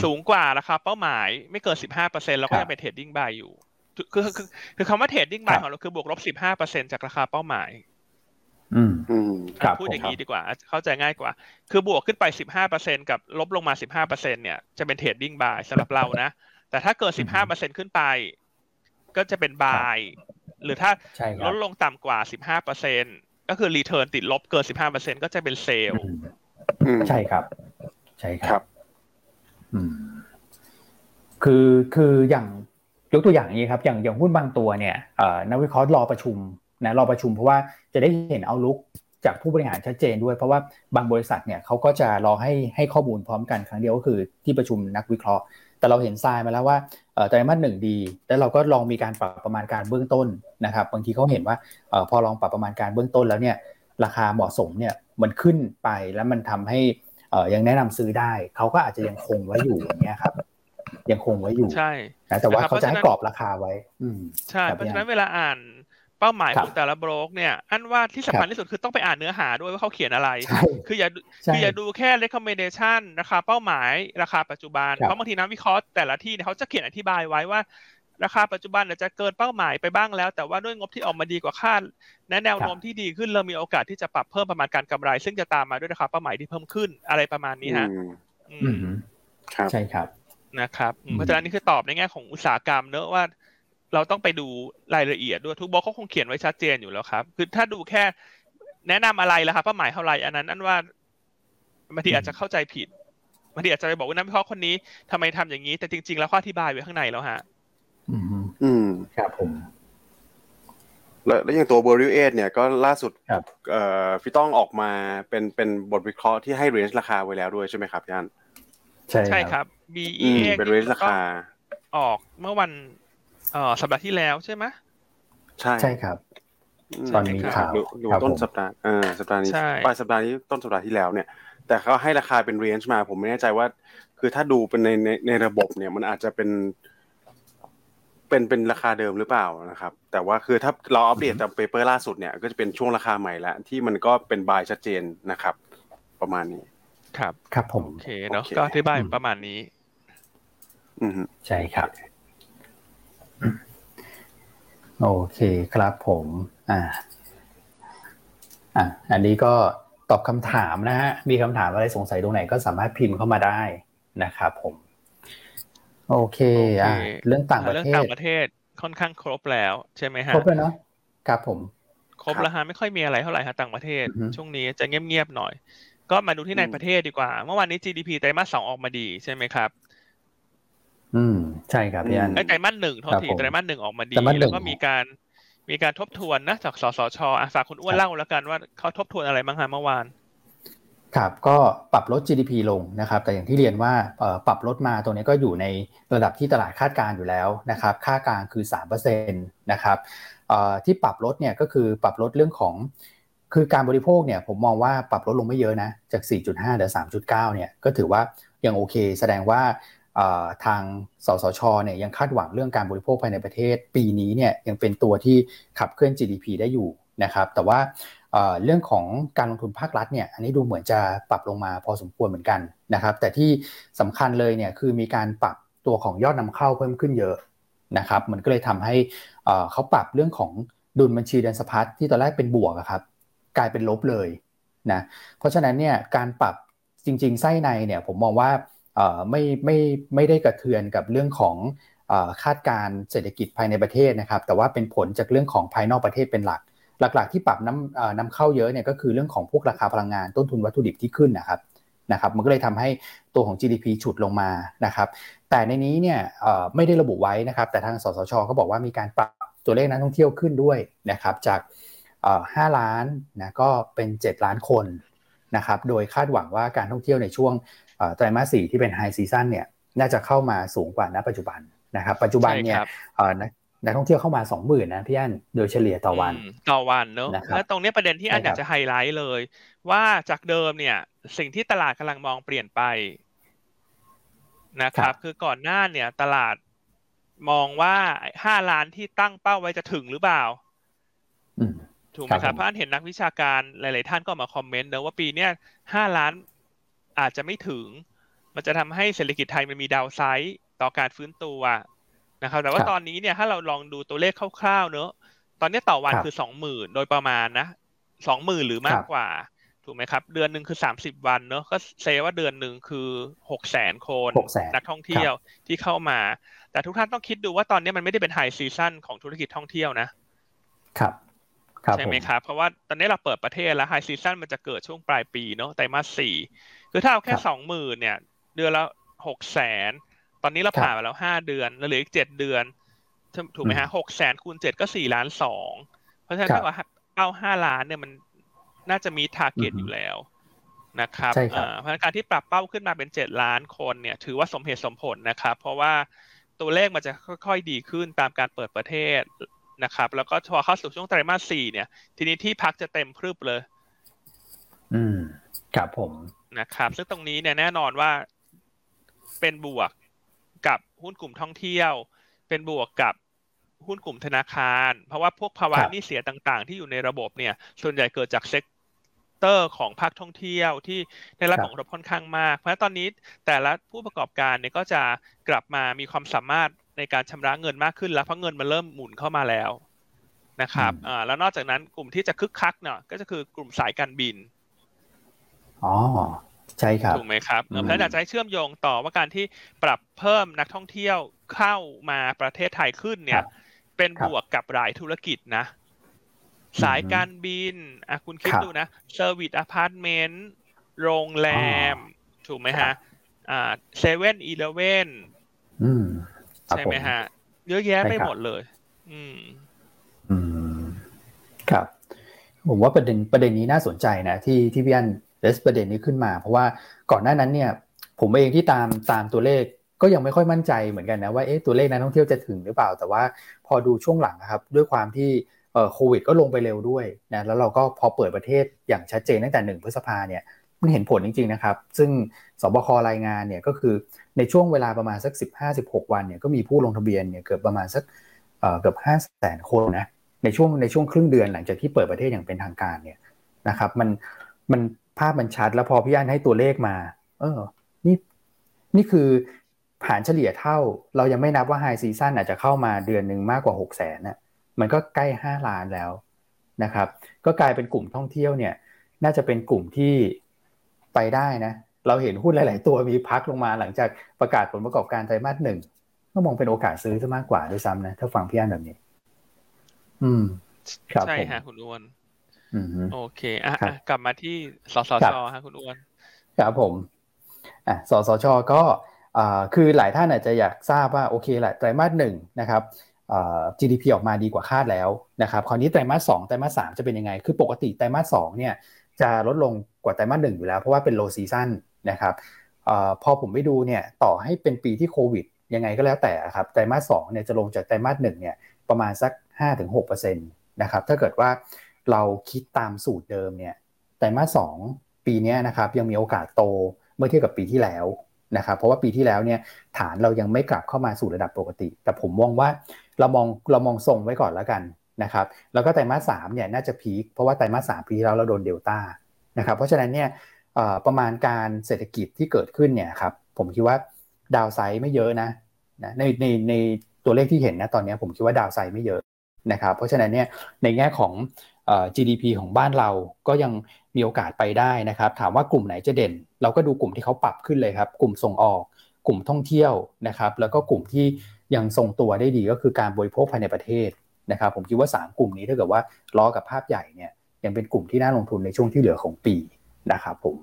Speaker 2: สูงกว่าราคาเป้าหมายไม่เกินสิบห้าเปอร์เซ็นต์เราก็ยังเป็น trading buy อยู่ คือคือคือคำว่า trading buy ของเราคือบวกลบสิบห้าเปอร์เซ็นต์จากราคาเป้าหมาย
Speaker 1: อืมอืม
Speaker 2: พูดอย่างนี้ดีกว่า เข้าใจง่ายกว่า คือบวกขึ้นไปสิบห้าเปอร์เซ็นต์กับลบลงมาสิบห้าเปอร์เซ็นต์เนี่ยจะเป็น trading buy สำหรับเรานะ แต่ถ้าเกินสิบห้าเปอร์เซ็นต์ขึ้นไป ก็จะเป็น buy หรือถ้าลดลงต่ำกว่าสิบห้าเปอร์เซ็นต์ก็คือ return ติดลบเกินสิบห้าเปอร์เซ็นต์ก็จะเป็น sell
Speaker 1: ใช่ครับ ใช่ครับ อืม คือคืออย่างยกตัวอย่างนี้ครับ อย่างอย่างหุ้นบางตัวเนี่ยนักวิเคราะห์รอประชุม นะรอประชุมเพราะว่าจะได้เห็นเอาลุกจากผู้บริหารชัดเจนด้วย เพราะว่าบางบริษัทเนี่ยเขาก็จะรอให้ให้ข้อมูลพร้อมกันครั้งเดียวก็คือที่ประชุมนักวิเคราะห์ แต่เราเห็นทรายมาแล้วว่าไตรมาสหนึ่งดีแล้วเราก็ลองมีการปรับประมาณการเบื้องต้นนะครับบางทีเขาเห็นว่าพอลองปรับประมาณการเบื้องต้นแล้วเนี่ยราคาเหมาะสมเนี่ยมันขึ้นไปแล้วมันทำให้ยังแนะนำซื้อได้เขาก็อาจจะยังคงไว้อยู่อย่างเงี้ยครับยังคงไว้อยู่
Speaker 2: ใช่
Speaker 1: แต่ว่าเขาจะให้กรอบราคาไว้ อื
Speaker 2: ใช่เพราะฉะนั้นเวลาอ่าน เป้าหมายของแต่ละบล็อกเนี่ยอันว่าที่สำคัญที่สุดคือต้องไปอ่านเนื้อหาด้วยว่าเขาเขียนอะไร คืออย่าคืออย่าดูแค่ recommendation ราคาเป้าหมายราคาปัจจุบันเพราะบางทีนักวิเคราะห์แต่ละที่เขาจะเขียนอธิบายไว้ว่าราคาปัจจุบันจะเกินเป้าหมายไปบ้างแล้ว แต่ว่าด้วยงบที่ออกมาดีกว่าคาดและแนวโน้มที่ดีขึ้นเรามีโอกาสที่จะปรับเพิ่มประมาณการกำไร ซึ่งจะตามมาด้วยราคาเป้าหมายที่เพิ่มขึ้นอะไรประมาณนี้ฮะ
Speaker 1: ใช่ครับ
Speaker 2: นะครับเพราะฉะนั้นนี่คือตอบในแง่ของอุตสาหกรรมเนอะว่า เราต้องไปดูรายละเอียดด้วยทุกบล็อกเขาคงเขียนไว้ชัดเจนอยู่แล้วครับ คือถ้าดูแค่แนะนำอะไรแล้วครับเป้าหมายเท่าไรอันนั้นอันว่าบางทีอาจจะเข้าใจผิดบางทีอาจจะไปบอกว่านักวิเคราะห์คนนี้ทำไมทำอย่างนี้ แต่จริง ๆ แล้วข้ออธิบายไว้ข้างในแล้วฮะ
Speaker 1: อืมอืมครับผม
Speaker 3: แล้วแล้วอย่างตัวเบอร์ริวเอสเนี่ยก็ล่าสุดเอ่อพี่ต้องออกมาเป็นเป็นบทวิเคราะห์ที่ให้เรนจ์ราคาไว้แล้วด้วยใช่ไหมครับย่าน
Speaker 2: ใช่ใช่ครับ
Speaker 3: BE เป็นเรนจ์ราคา
Speaker 2: ออกเมื่อวัน เออสัปดาห์ที่แล้วใช่ไหม
Speaker 3: ใช่
Speaker 1: ใช่ครับ ตอนนี้ข่าว
Speaker 3: ดูต้นสัปดาห์เออสัปดาห์นี้ปลายสัปดาห์นี้ต้นสัปดาห์ที่แล้วเนี่ย แต่เขาให้ราคาเป็นเรนจ์มา ผมไม่แน่ใจว่า คือถ้าดูเป็นในในในระบบเนี่ย มันอาจจะเป็น เป็นเป็นราคาเดิมหรือเปล่านะครับ แต่ว่าคือถ้าเราอัปเดตจากเปเปอร์ล่าสุดเนี่ย ก็จะเป็นช่วงราคาใหม่แล้วที่มันก็เป็นบายชัดเจนนะครับ ประมาณนี้
Speaker 2: ครับ
Speaker 1: ครับผม
Speaker 2: โอเคเนาะก็อธิบายประมาณนี้
Speaker 3: อืม
Speaker 1: ใช่ครับ โอเคครับผมอ่าอะอันนี้ก็ตอบคำถามนะฮะมีคำถามอะไรสงสัยตรงไหนก็สามารถพิมพ์เข้ามาได้นะครับผม โอเคอะเรื่องต่างประเทศเรื่อง
Speaker 2: ต่างประเทศค่อนข้างครบแล้วใช่ไหมฮะ
Speaker 1: ครบแล้วเนาะครับผม
Speaker 2: ครบแล้วฮะไม่ค่อยมีอะไรเท่าไหร่ฮะต่างประเทศ ช่วงนี้จะเงียบๆหน่อย ก็มาดูที่ในประเทศดีกว่า เมื่อวานนี้ GDP ไตรมาสสองออกมาดีใช่ไหมครับ
Speaker 1: อืมใช่ครับพี่อัน
Speaker 2: ไตรมาสหนึ่งททีไตรมาสหนึ่งออกมาดีแล้วก็มีการมีการทบทวนนะจากสสชอะฝากคุณอ้วนเล่าแล้วกันว่าเขาทบทวนอะไรบ้างฮะเมื่อวาน
Speaker 1: ครับก็ปรับลด GDP ลงนะครับ แต่อย่างที่เรียนว่าปรับลดมาตรงนี้ก็อยู่ในระดับที่ตลาดคาดการอยู่แล้วนะครับ ค่ากลางคือ3%นะครับที่ปรับลดเนี่ยก็คือปรับลดเรื่องของคือการบริโภคเนี่ยผมมองว่าปรับลดลงไม่เยอะนะจาก 4.5เหลือ3.9เนี่ยก็ถือว่ายังโอเค แสดงว่า ทางสสชเนี่ยยังคาดหวังเรื่องการบริโภคภายในประเทศ ปีนี้เนี่ยยังเป็นตัวที่ขับเคลื่อน GDP ได้อยู่นะครับ แต่ว่าเรื่องของการลงทุนภาครัฐเนี่ยอันนี้ดูเหมือนจะปรับลงมาพอสมควรเหมือนกันนะครับ แต่ที่สำคัญเลยเนี่ยคือมีการปรับตัวของยอดนำเข้าเพิ่มขึ้นเยอะนะครับ มันก็เลยทำให้เขาปรับเรื่องของดุลบัญชีเดินสะพัดที่ตอนแรกเป็นบวกครับ กลายเป็นลบเลยนะเพราะฉะนั้นเนี่ยการปรับจริง ๆ ไส้ในเนี่ยผมมองว่า ไม่ไม่ไม่ได้กระเทือนกับเรื่องของคาดการเศรษฐกิจภายในประเทศนะครับ แต่ว่าเป็นผลจากเรื่องของภายนอกประเทศเป็นหลัก หลักๆ ที่ปรับน้ำนำเข้าเยอะเนี่ยก็คือเรื่องของพวกราคาพลังงานต้นทุนวัตถุดิบที่ขึ้นนะครับนะครับมันก็เลยทำให้ตัวของ GDP ฉุดลงมานะครับ แต่ในนี้เนี่ยไม่ได้ระบุไว้นะครับ แต่ทางสสชเขาบอกว่ามีการปรับตัวเลขนักท่องเที่ยวขึ้นด้วยนะครับจาก5ล้านนะก็เป็น 7 ล้านคนนะครับ โดยคาดหวังว่าการท่องเที่ยวในช่วง ไตรมาสสี่ที่เป็น high season เนี่ยน่าจะเข้ามาสูงกว่าณปัจจุบันนะครับ ปัจจุบันเนี่ยนักท่องเที่ยวเข้ามาสองหมื่นนะพี่อันโดยเฉลี่ยต่อวัน
Speaker 2: ต่อวันเนอะแล้วตรงนี้ประเด็นที่อันอยากจะไฮไลท์เลย ว่าจากเดิมเนี่ย สิ่งที่ตลาดกำลังมองเปลี่ยนไปนะครับ คือก่อนหน้าเนี่ย ตลาดมองว่าห้าล้านที่ตั้งเป้าไว้จะถึงหรือเปล่าถูกไหมครับเพราะอันเห็นนักวิชาการหลาย ๆ ท่านก็มาคอมเมนต์นะว่าปีเนี้ยห้าล้าน อาจจะไม่ถึง มันจะทำให้เศรษฐกิจไทยมันมีดาวไซด์ต่อการฟื้นตัวนะครับ แต่ว่าตอนนี้เนี่ยถ้าเราลองดูตัวเลขคร่าวๆเนอะตอนนี้ต่อวันคือสองหมื่นโดยประมาณนะสองหมื่นหรือมากกว่า ถูกไหมครับ เดือนหนึ่งคือสามสิบวันเนอะก็ say ว่าเดือนหนึ่งคือหกแสนคนนักท่องเที่ยวที่เข้ามา แต่ทุกท่านต้องคิดดูว่าตอนนี้มันไม่ได้เป็น high season ของธุรกิจท่องเที่ยวนะ
Speaker 1: ครับ
Speaker 2: ใช่ไหมครับ เพราะว่าตอนนี้เราเปิดประเทศแล้ว high season มันจะเกิดช่วงปลายปีเนาะไตรมาสสี่ คือถ้าเอาแค่สองหมื่นเนี่ย เดือนละหกแสนตอนนี้เราผ่านมาแล้วห้าเดือนแล้วเหลืออีกเจ็ดเดือนถูกไหมฮะหกแสนคูณเจ็ดก็สี่ล้านสองเพราะฉะนั้นถ้าว่าเอาห้าล้านเนี่ยมันน่าจะมีทาร์เก็ตอยู่แล้วนะครับเพราะการที่ปรับเป้าขึ้นมาเป็นเจ็ดล้านคนเนี่ย ถือว่าสมเหตุสมผลนะครับ เพราะว่าตัวเลขมันจะค่อยๆดีขึ้นตามการเปิดประเทศนะครับ แล้วก็พอเข้าสู่ช่วงไตรมาสสี่เนี่ย ทีนี้ที่พักจะเต็มพรึบเลย
Speaker 1: อืมครับผม
Speaker 2: นะครับ ซึ่งตรงนี้เนี่ยแน่นอนว่าเป็นบวกกับหุ้นกลุ่มท่องเที่ยว เป็นบวกกับหุ้นกลุ่มธนาคาร เพราะว่าพวกภาวะหนี้เสียต่างๆ ที่อยู่ในระบบเนี่ย ส่วนใหญ่เกิดจาก sector ของภาคท่องเที่ยวที่ได้รับผลกระทบค่อนข้างมาก เพราะฉะนั้นตอนนี้แต่ละผู้ประกอบการเนี่ยก็จะกลับมามีความสามารถในการชำระเงินมากขึ้นแล้วเพราะเงินมันเริ่มหมุนเข้ามาแล้วนะครับอ่าแล้วนอกจากนั้นกลุ่มที่จะคึกคักเนี่ยก็จะคือกลุ่มสายการบิน
Speaker 1: อ๋อใช่ครับ
Speaker 2: ถูกไหมครับเพราะฉะนั้นจะให้เชื่อมโยงต่อว่าการที่ปรับเพิ่มนักท่องเที่ยวเข้ามาประเทศไทยขึ้นเนี่ย เป็นบวกกับหลายธุรกิจนะ สายการบินอะคุณคิดดูนะ service apartment โรงแรม ถูกไหมฮะอ่าเซเว่นอีเลเว่นใช่ไหมฮะ เยอะแยะไปหมดเลย อืม
Speaker 1: อืม ครับ ผมว่าประเด็นประเด็นนี้น่าสนใจนะที่ที่พี่อัน เลสประเด็นนี้ขึ้นมา เพราะว่าก่อนหน้านั้นเนี่ยผมเองที่ตามตามตัวเลขก็ยังไม่ค่อยมั่นใจเหมือนกันนะว่าเอ๊ะตัวเลขนักท่องเที่ยวจะถึงหรือเปล่า แต่ว่าพอดูช่วงหลังครับด้วยความที่โควิดก็ลงไปเร็วด้วยนะแล้วเราก็พอเปิดประเทศอย่างชัดเจนตั้งแต่หนึ่งพฤษภาเนี่ยมันเห็นผลจริงๆนะครับ ซึ่งสบครายงานเนี่ยก็คือในช่วงเวลาประมาณสัก 15-16 วันเนี่ยก็มีผู้ลงทะเบียนเนี่ยเกือบประมาณสักเกือบ5แสนคนนะในช่วงในช่วงครึ่งเดือนหลังจากที่เปิดประเทศอย่างเป็นทางการเนี่ยนะครับมันมัน ภาพมันชัด แล้วพอพี่อันให้ตัวเลขมา เออ นี่นี่คือผ่านเฉลี่ยเท่า เรายังไม่นับว่าไฮซีซั่นอาจจะเข้ามาเดือนหนึ่งมากกว่าหกแสนน่ะ มันก็ใกล้ห้าล้านแล้วนะครับ ก็กลายเป็นกลุ่มท่องเที่ยวเนี่ย น่าจะเป็นกลุ่มที่ไปได้นะ เราเห็นหุ้นหลาย ๆ ตัวมีพักลงมาหลังจากประกาศผลประกอบการไตรมาสหนึ่งก็มองเป็นโอกาสซื้อซะมากกว่าด้วยซ้ำนะ ถ้าฟังพี่อันแบบนี้ อืม
Speaker 2: ครับใช่ฮะคุณอ้วน โอเคอะกลับมาที่สสชฮะคุณอ้วน
Speaker 1: ครับผมอะสสชก็คือหลายท่านอาจจะอยากทราบว่าโอเคแหละไตรมาสหนึ่งนะครับ GDP ออกมาดีกว่าคาดแล้วนะครับคราวนี้ไตรมาสสองไตรมาสสามจะเป็นยังไง คือปกติไตรมาสสองเนี่ยจะลดลงกว่าไตรมาสหนึ่งอยู่แล้ว เพราะว่าเป็นโลซีซันนะครับพอผมไปดูเนี่ยต่อให้เป็นปีที่โควิดยังไงก็แล้วแต่ครับไตรมาสสองเนี่ยจะลงจากไตรมาสหนึ่งเนี่ยประมาณสัก 5-6%นะครับถ้าเกิดว่า เราคิดตามสูตรเดิมเนี่ยไตรมาสสองปีนี้นะครับยังมีโอกาสโตเมื่อเทียบกับปีที่แล้วนะครับเพราะว่าปีที่แล้วเนี่ยฐานเรายังไม่กลับเข้ามาสู่ระดับปกติ แต่ผมมองว่าเรามองเรามองทรงไว้ก่อนแล้วกันนะครับแล้วก็ไตรมาสสามเนี่ยน่าจะพีคเพราะว่าไตรมาสสามปีที่แล้วเราโดนเดลต้านะครับเพราะฉะนั้นเนี่ยประมาณการเศรษฐกิจที่เกิดขึ้นเนี่ยครับผมคิดว่าดาวไซด์ไม่เยอะนะนะในในในตัวเลขที่เห็นนะตอนนี้ผมคิดว่าดาวไซด์ไม่เยอะนะครับเพราะฉะนั้นเนี่ยในแง่ของ GDP ของบ้านเราก็ยังมีโอกาสไปได้นะครับ ถามว่ากลุ่มไหนจะเด่น เราก็ดูกลุ่มที่เขาปรับขึ้นเลยครับ กลุ่มส่งออก กลุ่มท่องเที่ยวนะครับ แล้วก็กลุ่มที่ยังทรงตัวได้ดีก็คือการบริโภคภายในประเทศนะครับ ผมคิดว่า 3 กลุ่มนี้ถ้าเกิดว่าล้อกับภาพใหญ่เนี่ยยังเป็นกลุ่มที่น่าลงทุนในช่วงที่เหลือของปีนะครับผม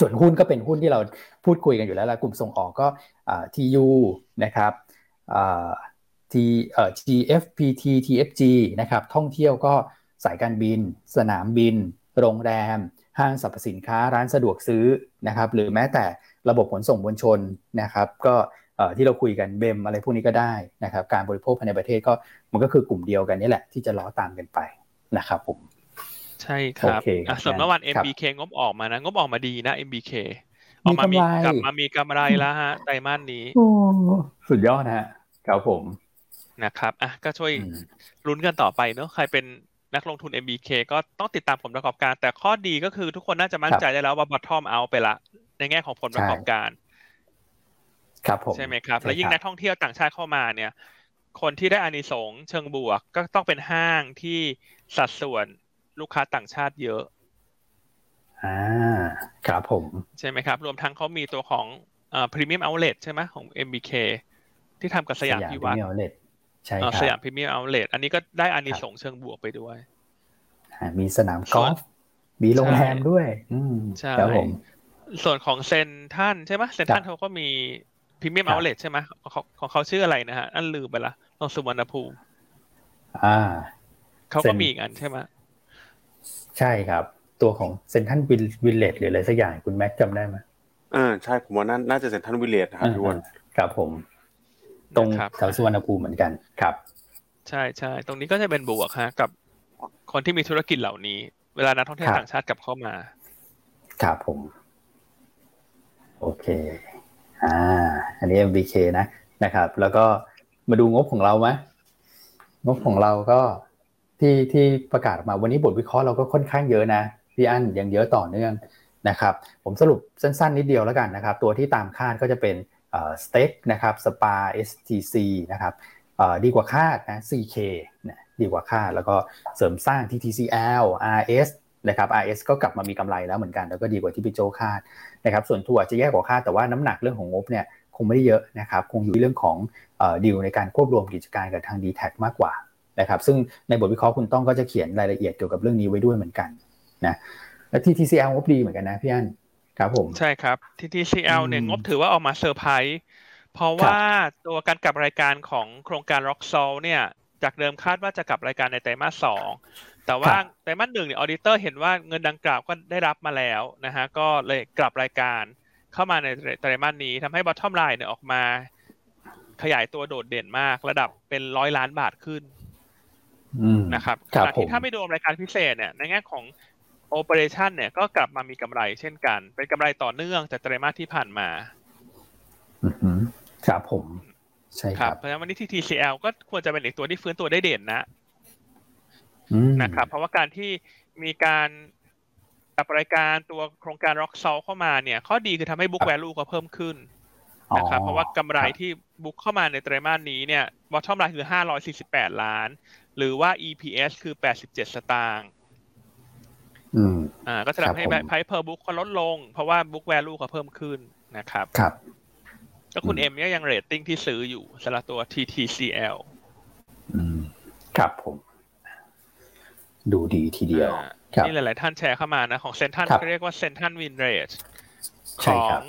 Speaker 1: ส่วนหุ้นก็เป็นหุ้นที่เราพูดคุยกันอยู่แล้วละกลุ่มส่งออกก็ทียูนะครับ ทีเอ่อ GFPT TFG นะครับท่องเที่ยวก็สายการบิน สนามบิน โรงแรม ห้างสรรพสินค้าร้านสะดวกซื้อนะครับหรือแม้แต่ระบบขนส่งมวลชนนะครับก็ที่เราคุยกันเบมอะไรพวกนี้ก็ได้นะครับการบริโภคภายในประเทศก็มันก็คือกลุ่มเดียวกันนี่แหละ ที่จะล้อตามกันไปนะครับผม
Speaker 2: ใช่ครับส่วนเมื่อวาน MBK งบออกมานะ งบออกมาดีนะ MBK ออกมามีกลับมามีกำไรแล้วฮะไตรมาสนี้
Speaker 1: สุดยอดนะฮะครับผม
Speaker 2: นะครับอะก็ช่วยลุ้นกันต่อไปเนอะใครเป็นนักลงทุน MBK ก็ต้องติดตามผลประกอบการ แต่ข้อดีก็คือทุกคนน่าจะมั่นใจได้แล้วว่า bottom out ไปละ ในแง่ของผลประกอบการ
Speaker 1: ครับผม
Speaker 2: ใช่ไหมครับ และยิ่งนักท่องเที่ยวต่างชาติเข้ามาเนี่ย คนที่ได้อานิสงส์เชิงบวกก็ต้องเป็นห้างที่สัดส่วนลูกค้าต่างชาติเยอะ
Speaker 1: อ่าครับผม
Speaker 2: ใช่ไหมครับ รวมทั้งเขามีตัวของอ่าพรีเมียมเอาเลทใช่ไหมของ MBK ที่ทำกับสยามพิวัตร
Speaker 1: ใช่ครับ
Speaker 2: สยามพรีเมียมเอาเลทอันนี้ก็ได้อานิสงส์เชิงบวกไปด้วย
Speaker 1: มีสนามกอล์ฟมีโรงแรมด้วย
Speaker 2: ใช่ครับผมส่วนของเซ็นทรัลใช่ไหมเซ็นทรัลเขาก็มี premium outlet ใช่ไหมของเขาชื่ออะไรนะฮะอันลืมไปละตรงสุวรรณภูมิ
Speaker 1: อ่า
Speaker 2: เขาก็มีอีกอันใช่ไหม
Speaker 1: ใช่ครับ ตัวของ Central Village หรืออะไรสักอย่างคุณแม็กจำได้ไหม
Speaker 3: อ่าใช่ผมว่าน่าจะ Central Village นะครับพี่วอน
Speaker 1: ครับผม ตรงแถวสุวรรณภูมิเหมือนกันครับ
Speaker 2: ใช่ใช่ตรงนี้ก็จะเป็นบวกฮะกับคนที่มีธุรกิจเหล่านี้ เวลานักท่องเที่ยวต่างชาติกลับเข้ามา
Speaker 1: ครับผม โอเค อ่า อันนี้ MBK นะนะครับ แล้วก็มาดูงบของเราไหมงบของเราก็ที่ที่ประกาศออกมาวันนี้บทวิเคราะห์เราก็ค่อนข้างเยอะนะพี่อั้นยังเยอะต่อเนื่องนะครับ ผมสรุปสั้นๆนิดเดียวแล้วกันนะครับ ตัวที่ตามคาดก็จะเป็น สเต็กนะครับสปา STC นะครับดีกว่าคาดนะ CK นะดีกว่าคาดแล้วก็เสริมสร้าง TTCL RS นะครับ RS ก็กลับมามีกำไรแล้วเหมือนกันแล้วก็ดีกว่าที่พี่โจคาดนะครับส่วนทัวจะแย่กว่าคาดแต่ว่าน้ำหนักเรื่องของงบเนี่ยคงไม่ได้เยอะนะครับคงอยู่ที่เรื่องของดีลในการควบรวมกิจการกับทาง d t แทมากกว่านะครับซึ่งในบทวิเคราะห์คุณต้องก็จะเขียนรายละเอียดเกี่ยวกับเรื่องนี้ไว้ด้วยเหมือนกันนะและ TTCL งบดีเหมือนกันนะพี่อัน ครับผม
Speaker 2: ใช่ครับ TTCL เนี่ยงบถือว่าออกมาเซอร์ไพรส์เพราะว่าตัวการกลับรายการของโครงการ Rock s o l เนี่ย จากเดิมคาดว่าจะกลับรายการในไตรมาสสองแต่ว่าไตรมาสหนึ่งเนี่ย auditor เห็นว่าเงินดังกล่าวก็ได้รับมาแล้วนะฮะก็เลยกลับรายการเข้ามาในไตรมาสนี้ทำให้ bottom line เนี่ยออกมา ขยายตัวโดดเด่นมากระดับเป็นร้อยล้านบาทขึ้นนะครับขณะที่ถ้าไม่รวมรายการพิเศษเนี่ยในแง่ของ operation เนี่ยก็กลับมามีกำไรเช่นกัน เป็นกำไรต่อเนื่องจากไตรมาสที่ผ่านมา
Speaker 1: ครับผม ใช่ครับ
Speaker 2: เพราะฉะนั้นวันนี้ที่ TCL ก็ควรจะเป็นอีกตัวที่ฟื้นตัวได้เด่นนะนะครับเพราะว่าการที่มีการกับรายการตัวโครงการ Rock s o l เข้ามาเนี่ย ข้อดีคือทำให้ book value ก็เพิ่มขึ้นนะครับเพราะว่ากำไรที่บุ๊กเข้ามาในไตรมาสนี้เนี่ย bottom line คือ 548 ล้าน หรือว่า EPS คือ 87 สตางค์ อ่า ก็จะทำให้ price per book ก็ลดลง เพราะว่า book value ก็เพิ่มขึ้นนะครับ
Speaker 1: ครับ
Speaker 2: ก็คุณเอ็มก็ยังเรตติ้งที่ซื้ออยู่สำหรับตัว TTCL
Speaker 1: ครับผม ดูดีทีเดียว
Speaker 2: นี่หลาย ๆ ท่านแชร์เข้ามานะ ของเซ็นทรัลเรียกว่า Central Village ของ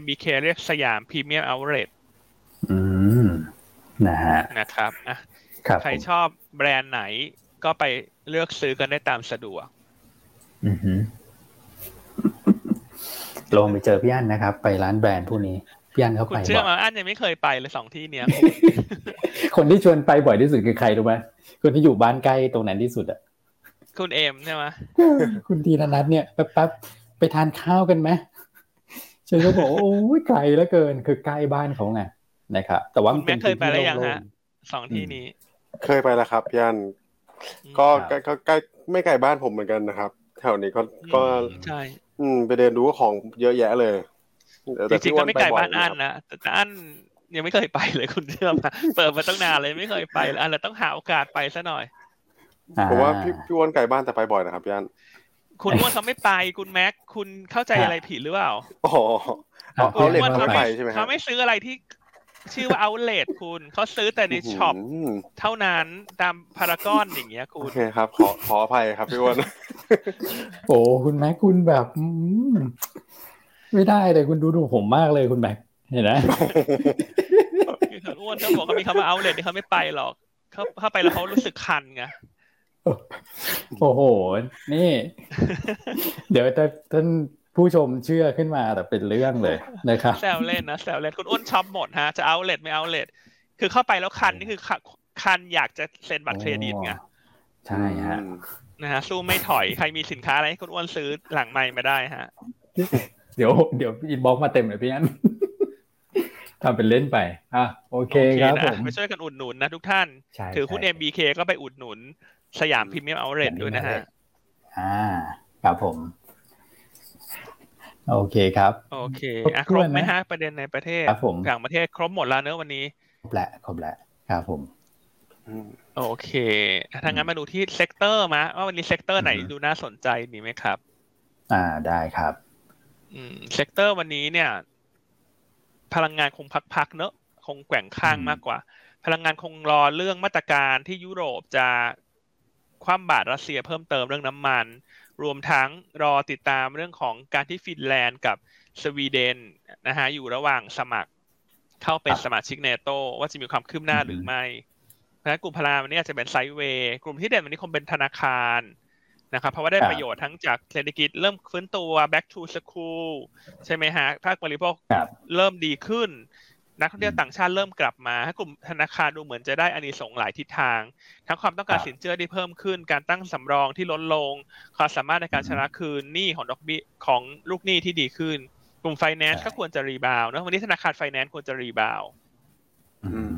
Speaker 2: MBK เรียก Siam Premium Outletsอื
Speaker 1: ม นะฮะ
Speaker 2: นะครับอะใครชอบแบรนด์ไหนก็ไปเลือกซื้อกันได้ตามสะดวก
Speaker 1: อือฮึลงไปเจอพี่อันนะครับ ไปร้านแบรนด์พวกนี้พี่อันเขาไป
Speaker 2: เชื่อมาอันยังไม่เคยไปเลยสองที่เนี้ย
Speaker 1: คนที่ชวนไปบ่อยที่สุดคือใครรู้ไหมคนที่อยู่บ้านใกล้ตรงนั้นที่สุดอะ
Speaker 2: คุณเอมใช่ไหม
Speaker 1: คุณทีนัทเนี่ยแป๊บๆไปทานข้าวกันไหมฉันก็บอกโอ้ยไกลเหลือเกิน คือใกล้บ้านเขาไงนะครับแต่ว่า
Speaker 2: คุณแม่เคยไปแล้วยังฮะสองที่นี้
Speaker 3: เคยไปแล้วครับพี่อันก็ใกล้ใกล้ไม่ไกลบ้านผมเหมือนกันนะครับแถวนี้ก็ก็
Speaker 2: ใช่
Speaker 3: อืมไปเดินดูของเยอะแยะเลย
Speaker 2: จริงๆก็ไม่ไกลบ้านอันนะแต่อันยังไม่เคยไปเลยคุณเชื่อมาเปิดมาตั้งนานเลยไม่เคยไปเลยอันเราต้องหาโอกาสไปซะหน่อย
Speaker 3: ผมว่าพี่พี่อ้วนไกลบ้านแต่ไปบ่อยนะครับพี่อัน
Speaker 2: คุณอ้วนเขาไม่ไปคุณแม็กคุณเข้าใจอะไรผิดหรือเปล่า
Speaker 3: โอ้โหเอาเอาเหล็กมาไปใช่ไหมครั
Speaker 2: เขา
Speaker 3: บ
Speaker 2: ไม่ซื้ออะไรที่ ชื่อว่าเอาเลทคุณเขาซื้อแต่ในช็อป
Speaker 3: อืม
Speaker 2: เท่านั้นตามพารากอนอย่างเงี้ยคุ
Speaker 3: โอ
Speaker 2: ณ
Speaker 3: เคครับ ขอขออภัยครับพี่อ้วน
Speaker 1: โอ้คุณแม็กคุณแบบอืมไม่ได้เลยคุณดูดูผมมากเลยคุณแม็กเห็นไหม
Speaker 2: คุณอ้วนเขาบอกเขามีคำว่าเอาเลทที่เขาไม่ไปหรอกเขาเข้าไปแล้วเขารู้สึกคันไง
Speaker 1: โอ้โห นี่ เดี๋ยวถ้าท่าน ผู้ชมเชื่อขึ้นมาแต่เป็นเรื่องเลยนะครับ
Speaker 2: แซวเล่นนะแซวเล่นคุณอ้วนช็อปหมดฮะจะ outlet ไม่ outlet คือเข้าไปแล้วคันนี่คือคันอยากจะเซ็นบัตรเครดิตไง
Speaker 1: ใช่ฮะ
Speaker 2: นะฮะสู้ไม่ถอยใครมีสินค้าอะไรให้คุณอ้วนซื้อหลังไมค์มาได้ฮะ
Speaker 1: เดี๋ยวเดี๋ยว inbox มาเต็มเลยพี่อันทำเป็นเล่นไป อะโอเคครับ
Speaker 2: นะ
Speaker 1: ผม
Speaker 2: ไปช่วยกันอุดหนุนนะทุกท่าน
Speaker 1: ใช่
Speaker 2: ถือหุ้น
Speaker 1: ใช่
Speaker 2: MBK ก็ไปอุดหนุน Siam Premium Outlets ด้วยนะฮะ
Speaker 1: อ่า ครับผม โอเคครับ
Speaker 2: โอเค
Speaker 1: ครบ
Speaker 2: อะค
Speaker 1: ถ้วน
Speaker 2: ไหม
Speaker 1: นะ
Speaker 2: ฮะประเด็นในประเทศ
Speaker 1: ครับผม
Speaker 2: ต่างประเทศครบหมดแล้วเนอะวันนี้
Speaker 1: ครบแล้วครบแล้วครับผม
Speaker 3: อืม
Speaker 2: โอเคถ้างั้นมาดูที่ sector มะว่าวันนี้ sector ไหน
Speaker 1: อือฮึ
Speaker 2: ดูน่าสนใจดีไหมครับ
Speaker 1: อ่าได้ครับ
Speaker 2: อืม sector วันนี้เนี่ย พลังงานคงพักๆเนอะคงแกว่งข้าง
Speaker 1: อืม
Speaker 2: มากกว่า พลังงานคงรอเรื่องมาตรการที่ยุโรปจะคว่ำบาตรรัสเซียเพิ่มเติมเรื่องน้ำมัน รวมทั้งรอติดตามเรื่องของการที่ฟินแลนด์กับสวีเดนนะฮะอยู่ระหว่างสมัครเข้าเป็น
Speaker 1: ครับ
Speaker 2: สมาชิกเนโตว่าจะมีความคืบหน้า
Speaker 1: อือฮึ
Speaker 2: หรือไม่เพราะฉะนั้นกลุ่มพลังงานวันนี้อาจจะเป็นไซด์เวย์กลุ่มที่เด่นวันนี้คงเป็นธนาคารนะครับเพราะว่าได้
Speaker 1: ครับ
Speaker 2: ประโยชน์ทั้งจากเศรษฐกิจเริ่มฟื้นตัว back to school ใช่ไหมฮะภาคบริโภค
Speaker 1: ครับ
Speaker 2: เริ่มดีขึ้น นักท่องเที่ยว
Speaker 1: อืม
Speaker 2: ต่างชาติเริ่มกลับมาให้กลุ่มธนาคารดูเหมือนจะได้อานิสงส์หลายทิศทาง ทั้งความต้องการ
Speaker 1: ครับ
Speaker 2: สินเชื่อที่เพิ่มขึ้น การตั้งสำรองที่ลดลง ความสามารถในการ
Speaker 1: อืม
Speaker 2: ชำระคืนหนี้ของดอกเบี้ยของลูกหนี้ที่ดีขึ้น กลุ่มไฟแนนซ์
Speaker 1: ใช่
Speaker 2: ก็ควรจะ rebound นะวันนี้ธนาคารไฟแนนซ์ควรจะ rebound
Speaker 1: อืม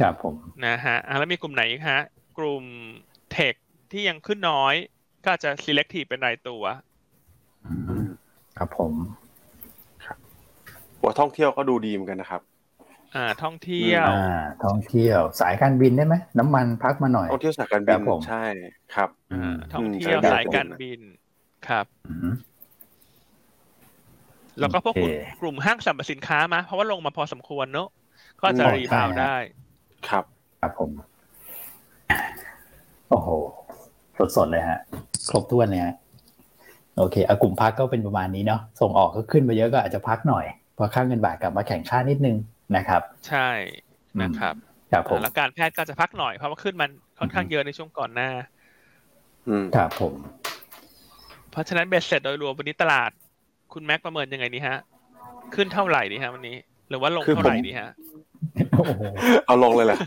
Speaker 1: ครับผม
Speaker 2: นะฮะอะแล้วมีกลุ่มไหนอีกฮะ กลุ่ม tech ที่ยังขึ้นน้อย ก็อาจจะ selective เป็นรายตัว
Speaker 1: อืมครับผม
Speaker 3: หัวท่องเที่ยวก็ดูดีเหมือนกันนะครับ
Speaker 2: อ่า ท่องเที่ยว
Speaker 1: อ่าท่องเที่ยว สายการบินได้ไหมน้ำมันพักมาหน่อย
Speaker 3: ท่องเที่ยวสายการบิ
Speaker 1: ครั
Speaker 3: น
Speaker 1: บผม
Speaker 3: ใช่ครับ
Speaker 1: อืม
Speaker 2: ท่องเที่ยว
Speaker 3: อืม
Speaker 2: สายการบินครับ
Speaker 1: อืม
Speaker 2: แล้วก็พวกกลุ่ม
Speaker 1: โอเค
Speaker 2: กลุ่มห้างสรรพสินค้ามาเพราะว่าลงมาพอสมควรเนอะก็จะ
Speaker 3: อืม
Speaker 2: รีบาวด์
Speaker 1: ใช่ฮะ
Speaker 2: ได้
Speaker 3: ครับ
Speaker 1: ครับผม โอ้โห สดๆเลยฮะ ครบถ้วนเลยฮะ โอเคเอากลุ่มพักก็เป็นประมาณนี้เนาะ ส่งออกก็ขึ้นไปเยอะก็อาจจะพักหน่อยเพราะค่าเงินบาทกลับมาแข่งค่านิดนึง นะครับ
Speaker 2: ใช่นะครับ
Speaker 1: ครับผม
Speaker 2: แล้วการแพทย์ก็จะพักหน่อยเพราะว่าขึ้นมันค่อนข้างเยอะในช่วงก่อนหน้า
Speaker 3: อืม
Speaker 1: ครับผม
Speaker 2: เพราะฉะนั้นเบสเสร็จโดยรวมวันนี้ตลาด คุณแม็กประเมินยังไงดีฮะ ขึ้นเท่าไหร่ดีฮะวันนี้ หรือว่าลง
Speaker 3: คือ
Speaker 2: เท่า
Speaker 3: ผม
Speaker 2: ไหร่ดีฮะ
Speaker 1: โอ้โห
Speaker 3: เอาลงเลยแหละ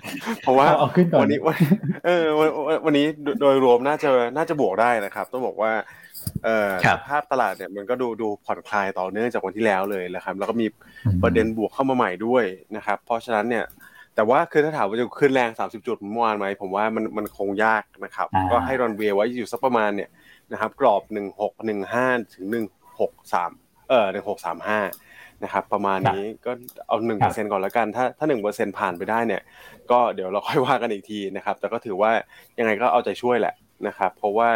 Speaker 3: เพราะว่า
Speaker 1: เอาเอาขึ้นก่อน
Speaker 3: วันนี้วันเออวันวันวันนี้โดโดยรวมน่าจะน่าจะบวกได้นะครับ ต้องบอกว่าเอ่อ
Speaker 1: ครั
Speaker 3: ส
Speaker 1: บ
Speaker 3: ภาพตลาดเนี่ยมันก็ดูดูผ่อนคลายต่อเนื่องจากวันที่แล้วเลยนะครับ แล้วก็มีประเด็นบวกเข้ามาใหม่ด้วยนะครับ เพราะฉะนั้นเนี่ยแต่ว่าคือถ้าถามว่าจะขึ้นแรง 30 จุดเหมือนเมื่อวานไหมผมว่ามันมันคงยากนะครับ
Speaker 1: อ่า
Speaker 3: ก็ให้รันเวย์ไว้อยู่สักประมาณเนี่ยนะครับกรอบ 1615 ถึง 163 เออ1635 นะครับ ประมาณนี้ก็เอาหนึ่ง
Speaker 1: ครั
Speaker 3: เปอบร์เซ็นต์ครับก่อนแล้วกัน ถ้าถ้าหนึ่งเปอร์เซ็นต์ผ่านไปได้เนี่ย ก็เดี๋ยวเราค่อยว่ากันอีกทีนะครับ แต่ก็ถือว่ายังไงก็เอาใจช่วยแหละ นะครับเพราะว่า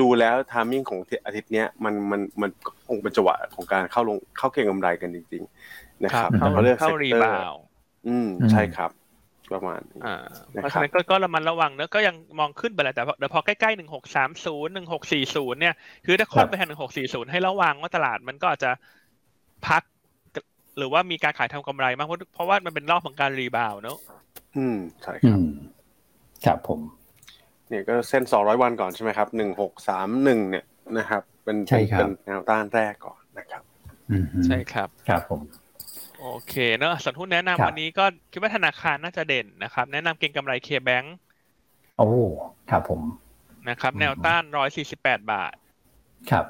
Speaker 3: ดูแล้ว timing ของอาทิตย์เนี้ยมันมันมันคงเป็นจังหวะของการเข้าลงเข้าเก็งกำไรกันจริง ๆ นะครับ
Speaker 1: ครับ
Speaker 3: แต่ก็เลือก
Speaker 2: เข้า sector rebound
Speaker 3: อืม
Speaker 1: อืม
Speaker 3: ใช่ครับประมาณนี้
Speaker 2: อ่า
Speaker 3: นะครับ
Speaker 2: เพราะฉะนั้นก็ก็ระมัดระวังเนอะก็ยังมองขึ้นไปแหละแต่พอเดี๋ยวพอใกล้ๆหนึ่งหกสามศูนย์หนึ่งหกสี่ศูนย์เนี่ยคือถ้าขึ้นไปทางหนึ่งหกสี่ศูนย์ให้ระวังว่าตลาดมันก็อาจจะพัก หรือว่ามีการขายทำกำไรมากเพราะเพราะว่ามันเป็นรอบของการ rebound เนอะ
Speaker 3: อืมใช่
Speaker 1: อืมค
Speaker 3: รับ
Speaker 1: ครับผม
Speaker 3: เนี่ยก็เส้น200วันก่อนใช่ไหมครับ1631เนี่ยนะครับ เป็น
Speaker 1: ใช่ครับ
Speaker 3: เป็นแนวต้านแรกก่อนนะครับ
Speaker 1: อืม
Speaker 2: ใช่ครับ
Speaker 1: ครับผม
Speaker 2: โอเคเนอะส่วนหุ้นแนะนำ
Speaker 1: ครับ
Speaker 2: วันนี้ก็คิดว่าธนาคารน่าจะเด่นนะครับ แนะนำเก็งกำไร KBank
Speaker 1: โอ้ครับผม
Speaker 2: นะครับ
Speaker 1: อืม
Speaker 2: แนวต้านร้อยสี่สิบแปดบาท
Speaker 1: ครับ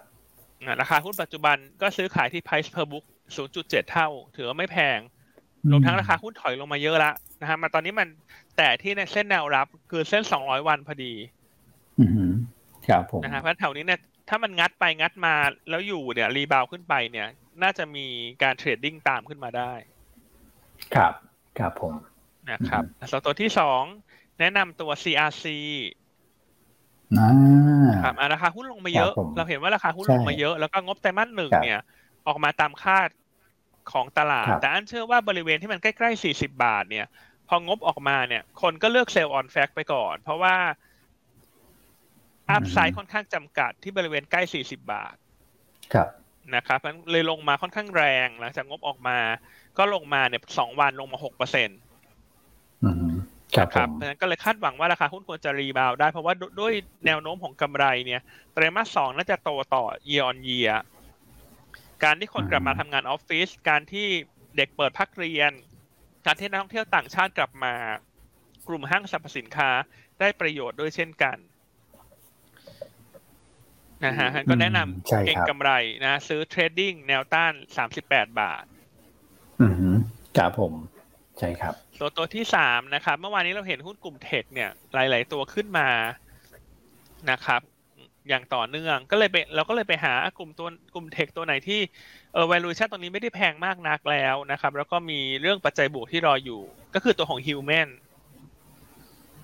Speaker 2: อะราคาหุ้นปัจจุบันก็ซื้อขายที่ price per book 0.7 เท่า ถือว่าไม่แพงรวมทั้งราคาหุ้นถอยลงมาเยอะละนะฮะมาตอนนี้มัน แต่ที่ในเส้นแนวรับคือเส้น200วันพอดี
Speaker 1: อืมครับผม
Speaker 2: นะฮะเพราะแถวนี้เนี่ยถ้ามันงัดไปงัดมาแล้วอยู่เนี่ย rebound ขึ้นไปเนี่ย น่าจะมีการ trading ตามขึ้นมาได้
Speaker 1: ครับ ครับผม
Speaker 2: นะครับส่วนตัวที่สองแนะนำตัว CRC ครับราคาหุ้นลงมาเยอะ เราเห็นว่าราคาหุ้นลงมาเยอะ แล้วก็งบไตรมาสหนึ่งเนี่ย ออกมาตามคาดของตลาด แต่อันเชื่อว่าบริเวณที่มันใกล้ๆ 40 บาทเนี่ย พองบออกมาเนี่ย คนก็เลือกเซลล์ออนแฟกไปก่อน เพราะว่าอัพไซด์ค่อนข้างจำกัดที่บริเวณใกล้ 40 บาท
Speaker 1: ครับ
Speaker 2: นะครับมันเลยลงมาค่อนข้างแรงหลังจากงบออกมา ก็ลงมาเนี่ยสองวันลงมาหกเปอร์เซ็นต์
Speaker 1: ครับ
Speaker 2: เพราะฉะนั้นก็เลยคาดหวังว่าราคาหุ้นควรจะรีบาวได้ เพราะว่าด้วยแนวโน้มของกำไรเนี่ยไตรมาสสองน่าจะโตต่อ year on year การที่คนกลับมาทำงานออฟฟิศการที่เด็กเปิดพักเรียน การที่นักท่องเที่ยวต่างชาติกลับมากลุ่มห้างสรรพสินค้าได้ประโยชน์ด้วยเช่นกันนะฮะก็แนะนำเก่งกำไรนะ ซื้อเทรดดิ้งแนวต้านสามสิบแปดบาท
Speaker 1: อืมครับผม ใช่ครับ
Speaker 2: ตัวตัวที่สามนะครับ เมื่อวานนี้เราเห็นหุ้นกลุ่มเทคเนี่ย หลาย ๆ ตัวขึ้นมานะครับ อย่างต่อเนื่อง ก็เลยไปเราก็เลยไปหากลุ่มตัวกลุ่มเทคตัวไหนที่เออ valuation ตรงนี้ไม่ได้แพงมากนักแล้วนะครับ แล้วก็มีเรื่องปัจจัยบวกที่รออยู่ ก็คือตัวของ Human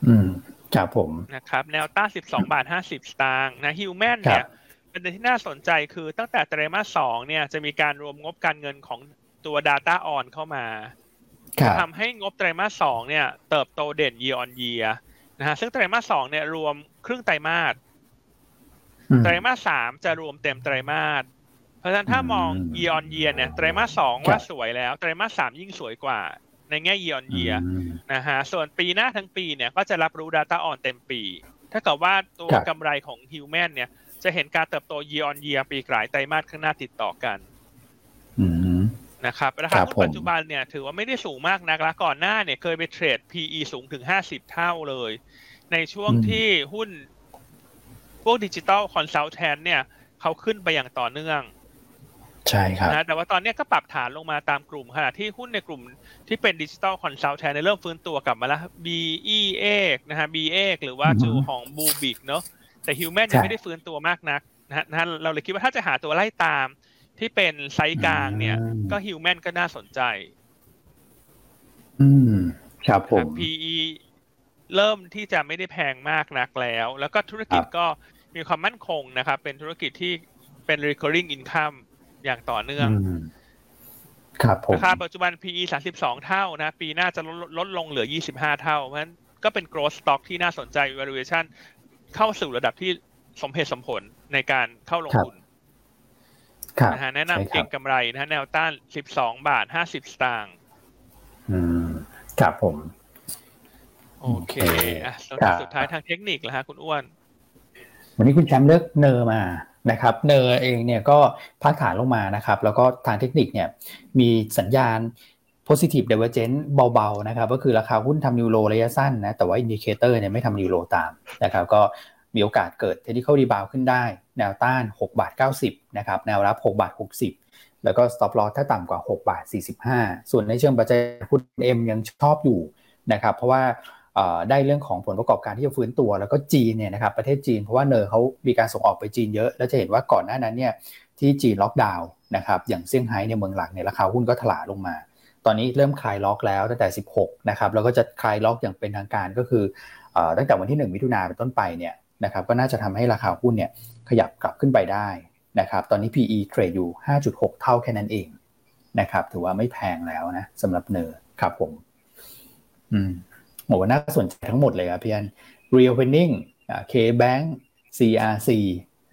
Speaker 1: อืมครับผม
Speaker 2: นะครับ แนวต้าน12บาท50สตางค์นะฮิวแมนเนี่ยประเด็นที่น่าสนใจคือตั้งแต่ไตรมาสสองเนี่ยจะมีการรวมงบการเงินของตัว Data On เข้ามาทำให้งบไตรมาสสองเนี่ย เติบโตเด่น year on year นะฮะซึ่งไตรมาสสองเนี่ยรวมครึ่งไตรมาส ไตรมาสสามจะรวมเต็มไตรมาสเพราะฉะนั้นถ้ามอง year on year เนี่ยไตรมาสสองว่าสวยแล้วไตรมาสสามยิ่งสวยกว่า ในแง่ year on year นะฮะส่วนปีหน้าทั้งปีเนี่ยก็จะรับรู้ DataOn เต็มปี ถ้าเกิดว่าตัวกำไรของ Human เนี่ยจะเห็นการเติบโต year on year อีกหลายไตรมาสข้างหน้าติดต่อกันนะครับราคาหุ้นปัจจุบันเนี่ยถือว่าไม่ได้สูงมากนักแล้วก่อนหน้าเนี่ยเคยไปเทรด PE สูงถึงห้าสิบเท่าเลย ในช่วงที่หุ้น พวก digital consultant เนี่ยเขาขึ้นไปอย่างต่อเนื่อง
Speaker 1: ใช่ครับ
Speaker 2: นะแต่ว่าตอนนี้ก็ปรับฐานลงมาตามกลุ่มขณะที่หุ้นในกลุ่มที่เป็น digital consultant เนี่ยเริ่มฟื้นตัวกลับมาแล้ว BE เอกนะฮะ B เอกหรือว่าจูของบูบิกเนาะแต่ฮิวแมนยังไม่ได้ฟื้นตัวมากนักนะฮะเราเลยคิดว่าถ้าจะหาตัวไล่ตามที่เป็นไซส์กลางเนี่ย ก็ Human ก็น่าสนใจ
Speaker 1: อืม ครับผม
Speaker 2: PE เริ่มที่จะไม่ได้แพงมากนักแล้ว แล้วก็ธุรกิจก็ มีความมั่นคงนะครับ เป็นธุรกิจที่เป็น recurring income อย่างต่อเนื่อง
Speaker 1: ครับผม
Speaker 2: ราคาปัจจุบัน PE สามสิบสองเท่านะ ปีหน้าจะลดลดลงเหลือยี่สิบห้าเท่า เพราะฉะนั้นก็เป็น growth stock ที่น่าสนใจ valuation เข้าสู่ระดับที่สมเหตุสมผลในการเข้าลงทุนนะฮะแนะนำเก่งกำไรนะแนวต้านสิบสองบาทห้าสิบสตางค์
Speaker 1: อืมครับผม
Speaker 2: โอเคอะสุดท้ายทางเทคนิคแล้วฮะคุณอ้วน
Speaker 1: วันนี้คุณแชมป์เลือก NER มานะครับ NER เองเนี่ยก็พักฐานลงมานะครับ แล้วก็ทางเทคนิคเนี่ยมีสัญญาณ positive divergence เบาๆนะครับก็คือราคาหุ้นทำ new low ระยะสั้นนะแต่ว่า indicator เนี่ยไม่ทำ new low ตามนะครับก็มีโอกาสเกิด technical rebound ขึ้นได้ แนวต้าน6บาท90นะครับแนวรับ6บาท60 แล้วก็ stop loss ถ้าต่ำกว่า6บาท45 ส่วนในเชิงปัจจัยหุ้น M ยังชอบอยู่นะครับเพราะว่า ได้เรื่องของผลประกอบการที่จะฟื้นตัว แล้วก็จีนเนี่ยนะครับประเทศจีนเพราะว่า NER เขามีการส่งออกไปจีนเยอะ แล้วจะเห็นว่าก่อนหน้านั้นเนี่ยที่จีนล็อกดาวน์นะครับอย่างเซี่ยงไฮ้ในเมืองหลักเนี่ยราคาหุ้นก็ถลาลงมา ตอนนี้เริ่มคลายล็อกแล้วตั้งแต่ 16นะครับแล้วก็จะคลายล็อกอย่างเป็นทางการก็คือตั้งแต่วันที่ 1 มิถุนาเป็นต้นไปเนี่ยนะครับก็น่าจะทำให้ราคาหุ้นเนี่ยขยับกลับขึ้นไปได้นะครับตอนนี้ PE trade อยู่ 5.6 เท่าแค่นั้นเองนะครับถือว่าไม่แพงแล้วนะสำหรับ NER ครับผม อืม โหน่าสนใจทั้งหมดเลยครับพี่อัน Reopening KBank CRC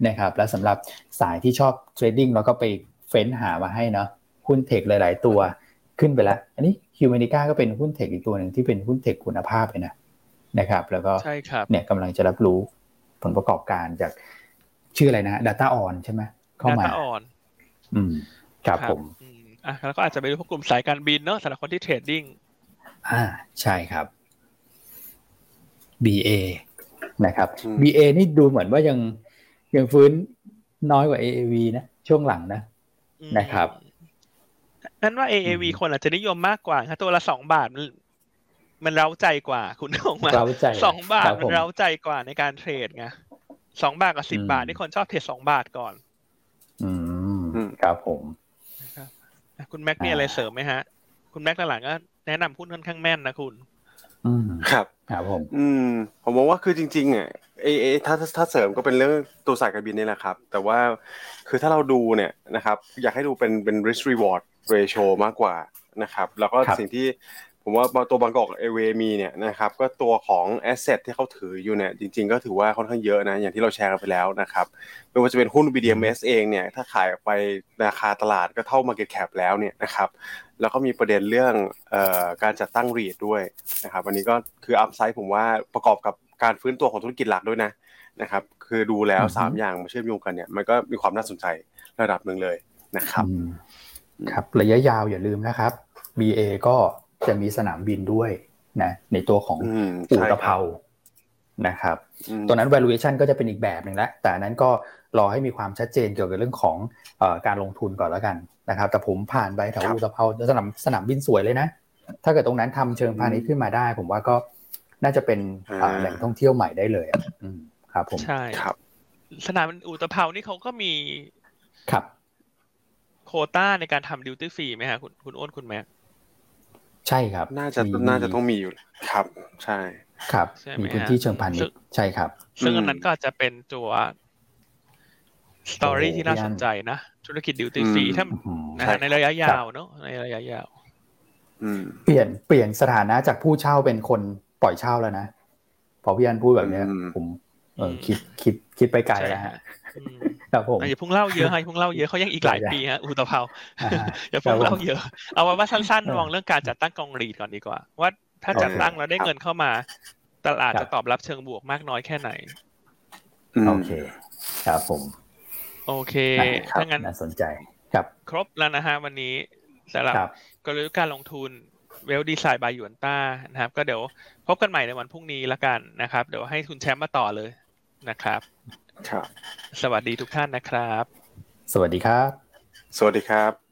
Speaker 1: นะครับและสำหรับสายที่ชอบ trading เราก็ไปเฟ้นหามาให้เนาะหุ้น tech หลาย ๆ ตัวขึ้นไปแล้ว อันนี้ Humanica ก็เป็นหุ้น tech อีกตัวหนึ่งที่เป็นหุ้น tech คุณภาพเลยนะนะครับ แล้วก็เนี่ยกำลังจะรับรู้ผลประกอบการจากชื่ออะไรนะ Data On ใช่ไหมเข้ามา
Speaker 2: Data On
Speaker 1: อืมครับผม
Speaker 2: อะแล้วก็อาจจะไปดูพวกกลุ่มสายการบินเนาะสำหรับคนที่เทรดดิ้ง
Speaker 1: อ่าใช่ครับ BA นะครับ BA นี่ดูเหมือนว่ายังยังฟื้นน้อยกว่า AAV นะช่วงหลังนะนะครับ
Speaker 2: นั้นว่า AAV คนอาจจะนิยมมากกว่าถ้าตัวละสองบาทมันมันเร้าใจกว่า คุณออกมา
Speaker 1: เร้าใจ
Speaker 2: สองบาท
Speaker 1: ครับ
Speaker 2: มัน
Speaker 1: ผม
Speaker 2: เร้าใจกว่าในการเทรดไงสองบาทกับสิบ
Speaker 1: อืม
Speaker 2: บาทนี่คนชอบเทรดสองบาทก่อน
Speaker 1: อืม
Speaker 3: อืม
Speaker 1: ครับผม
Speaker 2: คุณแม็กมี
Speaker 1: อ่า
Speaker 2: อะไรเสริมไหมฮะ คุณแม็กหลังๆก็แนะนำหุ้นค่อนข้างแม่นนะคุณ
Speaker 1: อืม
Speaker 3: ครับ
Speaker 1: ครับผม
Speaker 3: อืม ผมมองว่าคือจริง ๆอะเอเอถ้าถ้าถ้าเสริมก็เป็นเรื่องตัวสายการบินนี่แหละครับ แต่ว่าคือถ้าเราดูเนี่ยนะครับ อยากให้ดูเป็นเป็น risk reward ratio มากกว่านะครับ แล้วก็
Speaker 1: ครับ
Speaker 3: สิ่งที่ ผมว่าตัวบางกอกเอเวมีเนี่ยนะครับก็ตัวของ asset ที่เขาถืออยู่เนี่ยจริงๆก็ถือว่าค่อนข้างเยอะนะอย่างที่เราแชร์กันไปแล้วนะครับไม่ว่าจะเป็นหุ้น BDMs เองเนี่ยถ้าขายออกไปราคาตลาดก็เท่า market cap แล้วเนี่ยนะครับแล้วก็มีประเด็นเรื่องเอ่อการจัดตั้งรีดด้วยนะครับวันนี้ก็คืออัพไซด์ผมว่าประกอบกับการฟื้นตัวของธุรกิจหลักด้วยนะนะครับคือดูแล้ว
Speaker 1: อือฮึ
Speaker 3: 3อย่างมาเชื่อมโยงกันเนี่ยมันก็มีความน่าสนใจระดับหนึ่งเลยนะครับ
Speaker 1: อืมครับระยะยาวอย่าลืมนะครับ BA ก็ จะมีสนามบินด้วยนะในตัวของ
Speaker 3: อืม
Speaker 1: อู่
Speaker 3: ใช่
Speaker 1: ตะ
Speaker 3: ครั
Speaker 1: เภา
Speaker 3: บ
Speaker 1: นะครับ
Speaker 3: อืม
Speaker 1: ตัวนั้น valuation ก็จะเป็นอีกแบบหนึ่งแล้วแต่อันนั้นก็รอให้มีความชัดเจนเกี่ยวกับเรื่องของเออการลงทุนก่อนแล้วกันนะครับ แต่ผมผ่านไปแถว
Speaker 3: ครับ
Speaker 1: อู่ตะเภาสนามสนามบินสวยเลยนะ ถ้าเกิดตรงนั้นทำเชิงพาณิชย์ขึ้นมาได้ ผมว่าก็น่าจะเป็นอ่าแหล่งท่องเที่ยวใหม่ได้เลยอะอืมครับ ผม
Speaker 2: ใช่
Speaker 3: ครับ
Speaker 2: สนามบินอู่ตะเภานี่เขาก็มี
Speaker 1: ครับ
Speaker 2: โควต้าในการทำ duty free ไหมฮะคุณคุณอ้นคุณแม็ก
Speaker 1: ใช่ครับ
Speaker 3: น่าจะ
Speaker 1: มี
Speaker 3: น่าจะต้องมีอยู่ครับ ใช่
Speaker 1: ครับ
Speaker 2: ใช่ไหม
Speaker 1: มีพื้น
Speaker 2: ฮะ
Speaker 1: ที่เชิงพาณิช
Speaker 2: ซึ่ง
Speaker 1: ใช่ครับ
Speaker 2: ซึ่ง
Speaker 3: อืม
Speaker 2: อันนั้นก็อาจจะเป็นตัว story
Speaker 1: โอ้โห
Speaker 2: ที่น่าสนใจนะ ธุรกิจ duty free
Speaker 3: อืม
Speaker 2: ถ้า
Speaker 1: อื้อหือ
Speaker 2: นะ
Speaker 3: ใช่
Speaker 2: ฮะในระยะยาวเนอะในระยะยาว
Speaker 3: อืม
Speaker 1: เปลี่ยนเปลี่ยนสถานะจากผู้เช่าเป็นคนปล่อยเช่าแล้วนะพอพี่อันพูดแบบเนี้ย
Speaker 3: อืม
Speaker 1: ผมเออคิดคิดคิดไปไกลแล้วฮะ
Speaker 2: อืม
Speaker 1: ครับผม
Speaker 2: อะอย่าเพิ่งเล่าเยอะฮะอย่าเพิ่งเล่าเยอะเขายังอีกหลายปีฮะอุตภเปา
Speaker 1: อ่าฮะ
Speaker 2: อย่าเพิ่ง
Speaker 1: ครับผม
Speaker 2: เล่าเยอะ เอาไว้ว่าสั้น
Speaker 1: เออ
Speaker 2: ๆมองเรื่องการจัดตั้งกองรีดก่อนดีกว่า ว่าถ้า
Speaker 1: โอเค
Speaker 2: จัดตั้งแล้วได้เงินเข้ามา ตลาด
Speaker 1: ครับ
Speaker 2: จะตอบรับเชิงบวกมากน้อยแค่ไหน
Speaker 3: อืม
Speaker 1: โอเค ครับผม
Speaker 2: โอเค
Speaker 1: ครับ
Speaker 2: ถ้างั้น
Speaker 1: น่าสนใจครับ
Speaker 2: ครบแล้วนะฮะวันนี้สำหรับ
Speaker 1: ครับ
Speaker 2: กลยุทธ์การลงทุนเวลดีไซน์บายหยวนต้านะครับ ก็เดี๋ยวพบกันใหม่ในวันพรุ่งนี้ละกันนะครับ เดี๋ยวให้คุณแชมป์มาต่อเลยนะครับ
Speaker 3: ครับ
Speaker 2: สวัสดีทุกท่านนะครับ
Speaker 1: สวัสดีครับ
Speaker 3: สวัสดีครับ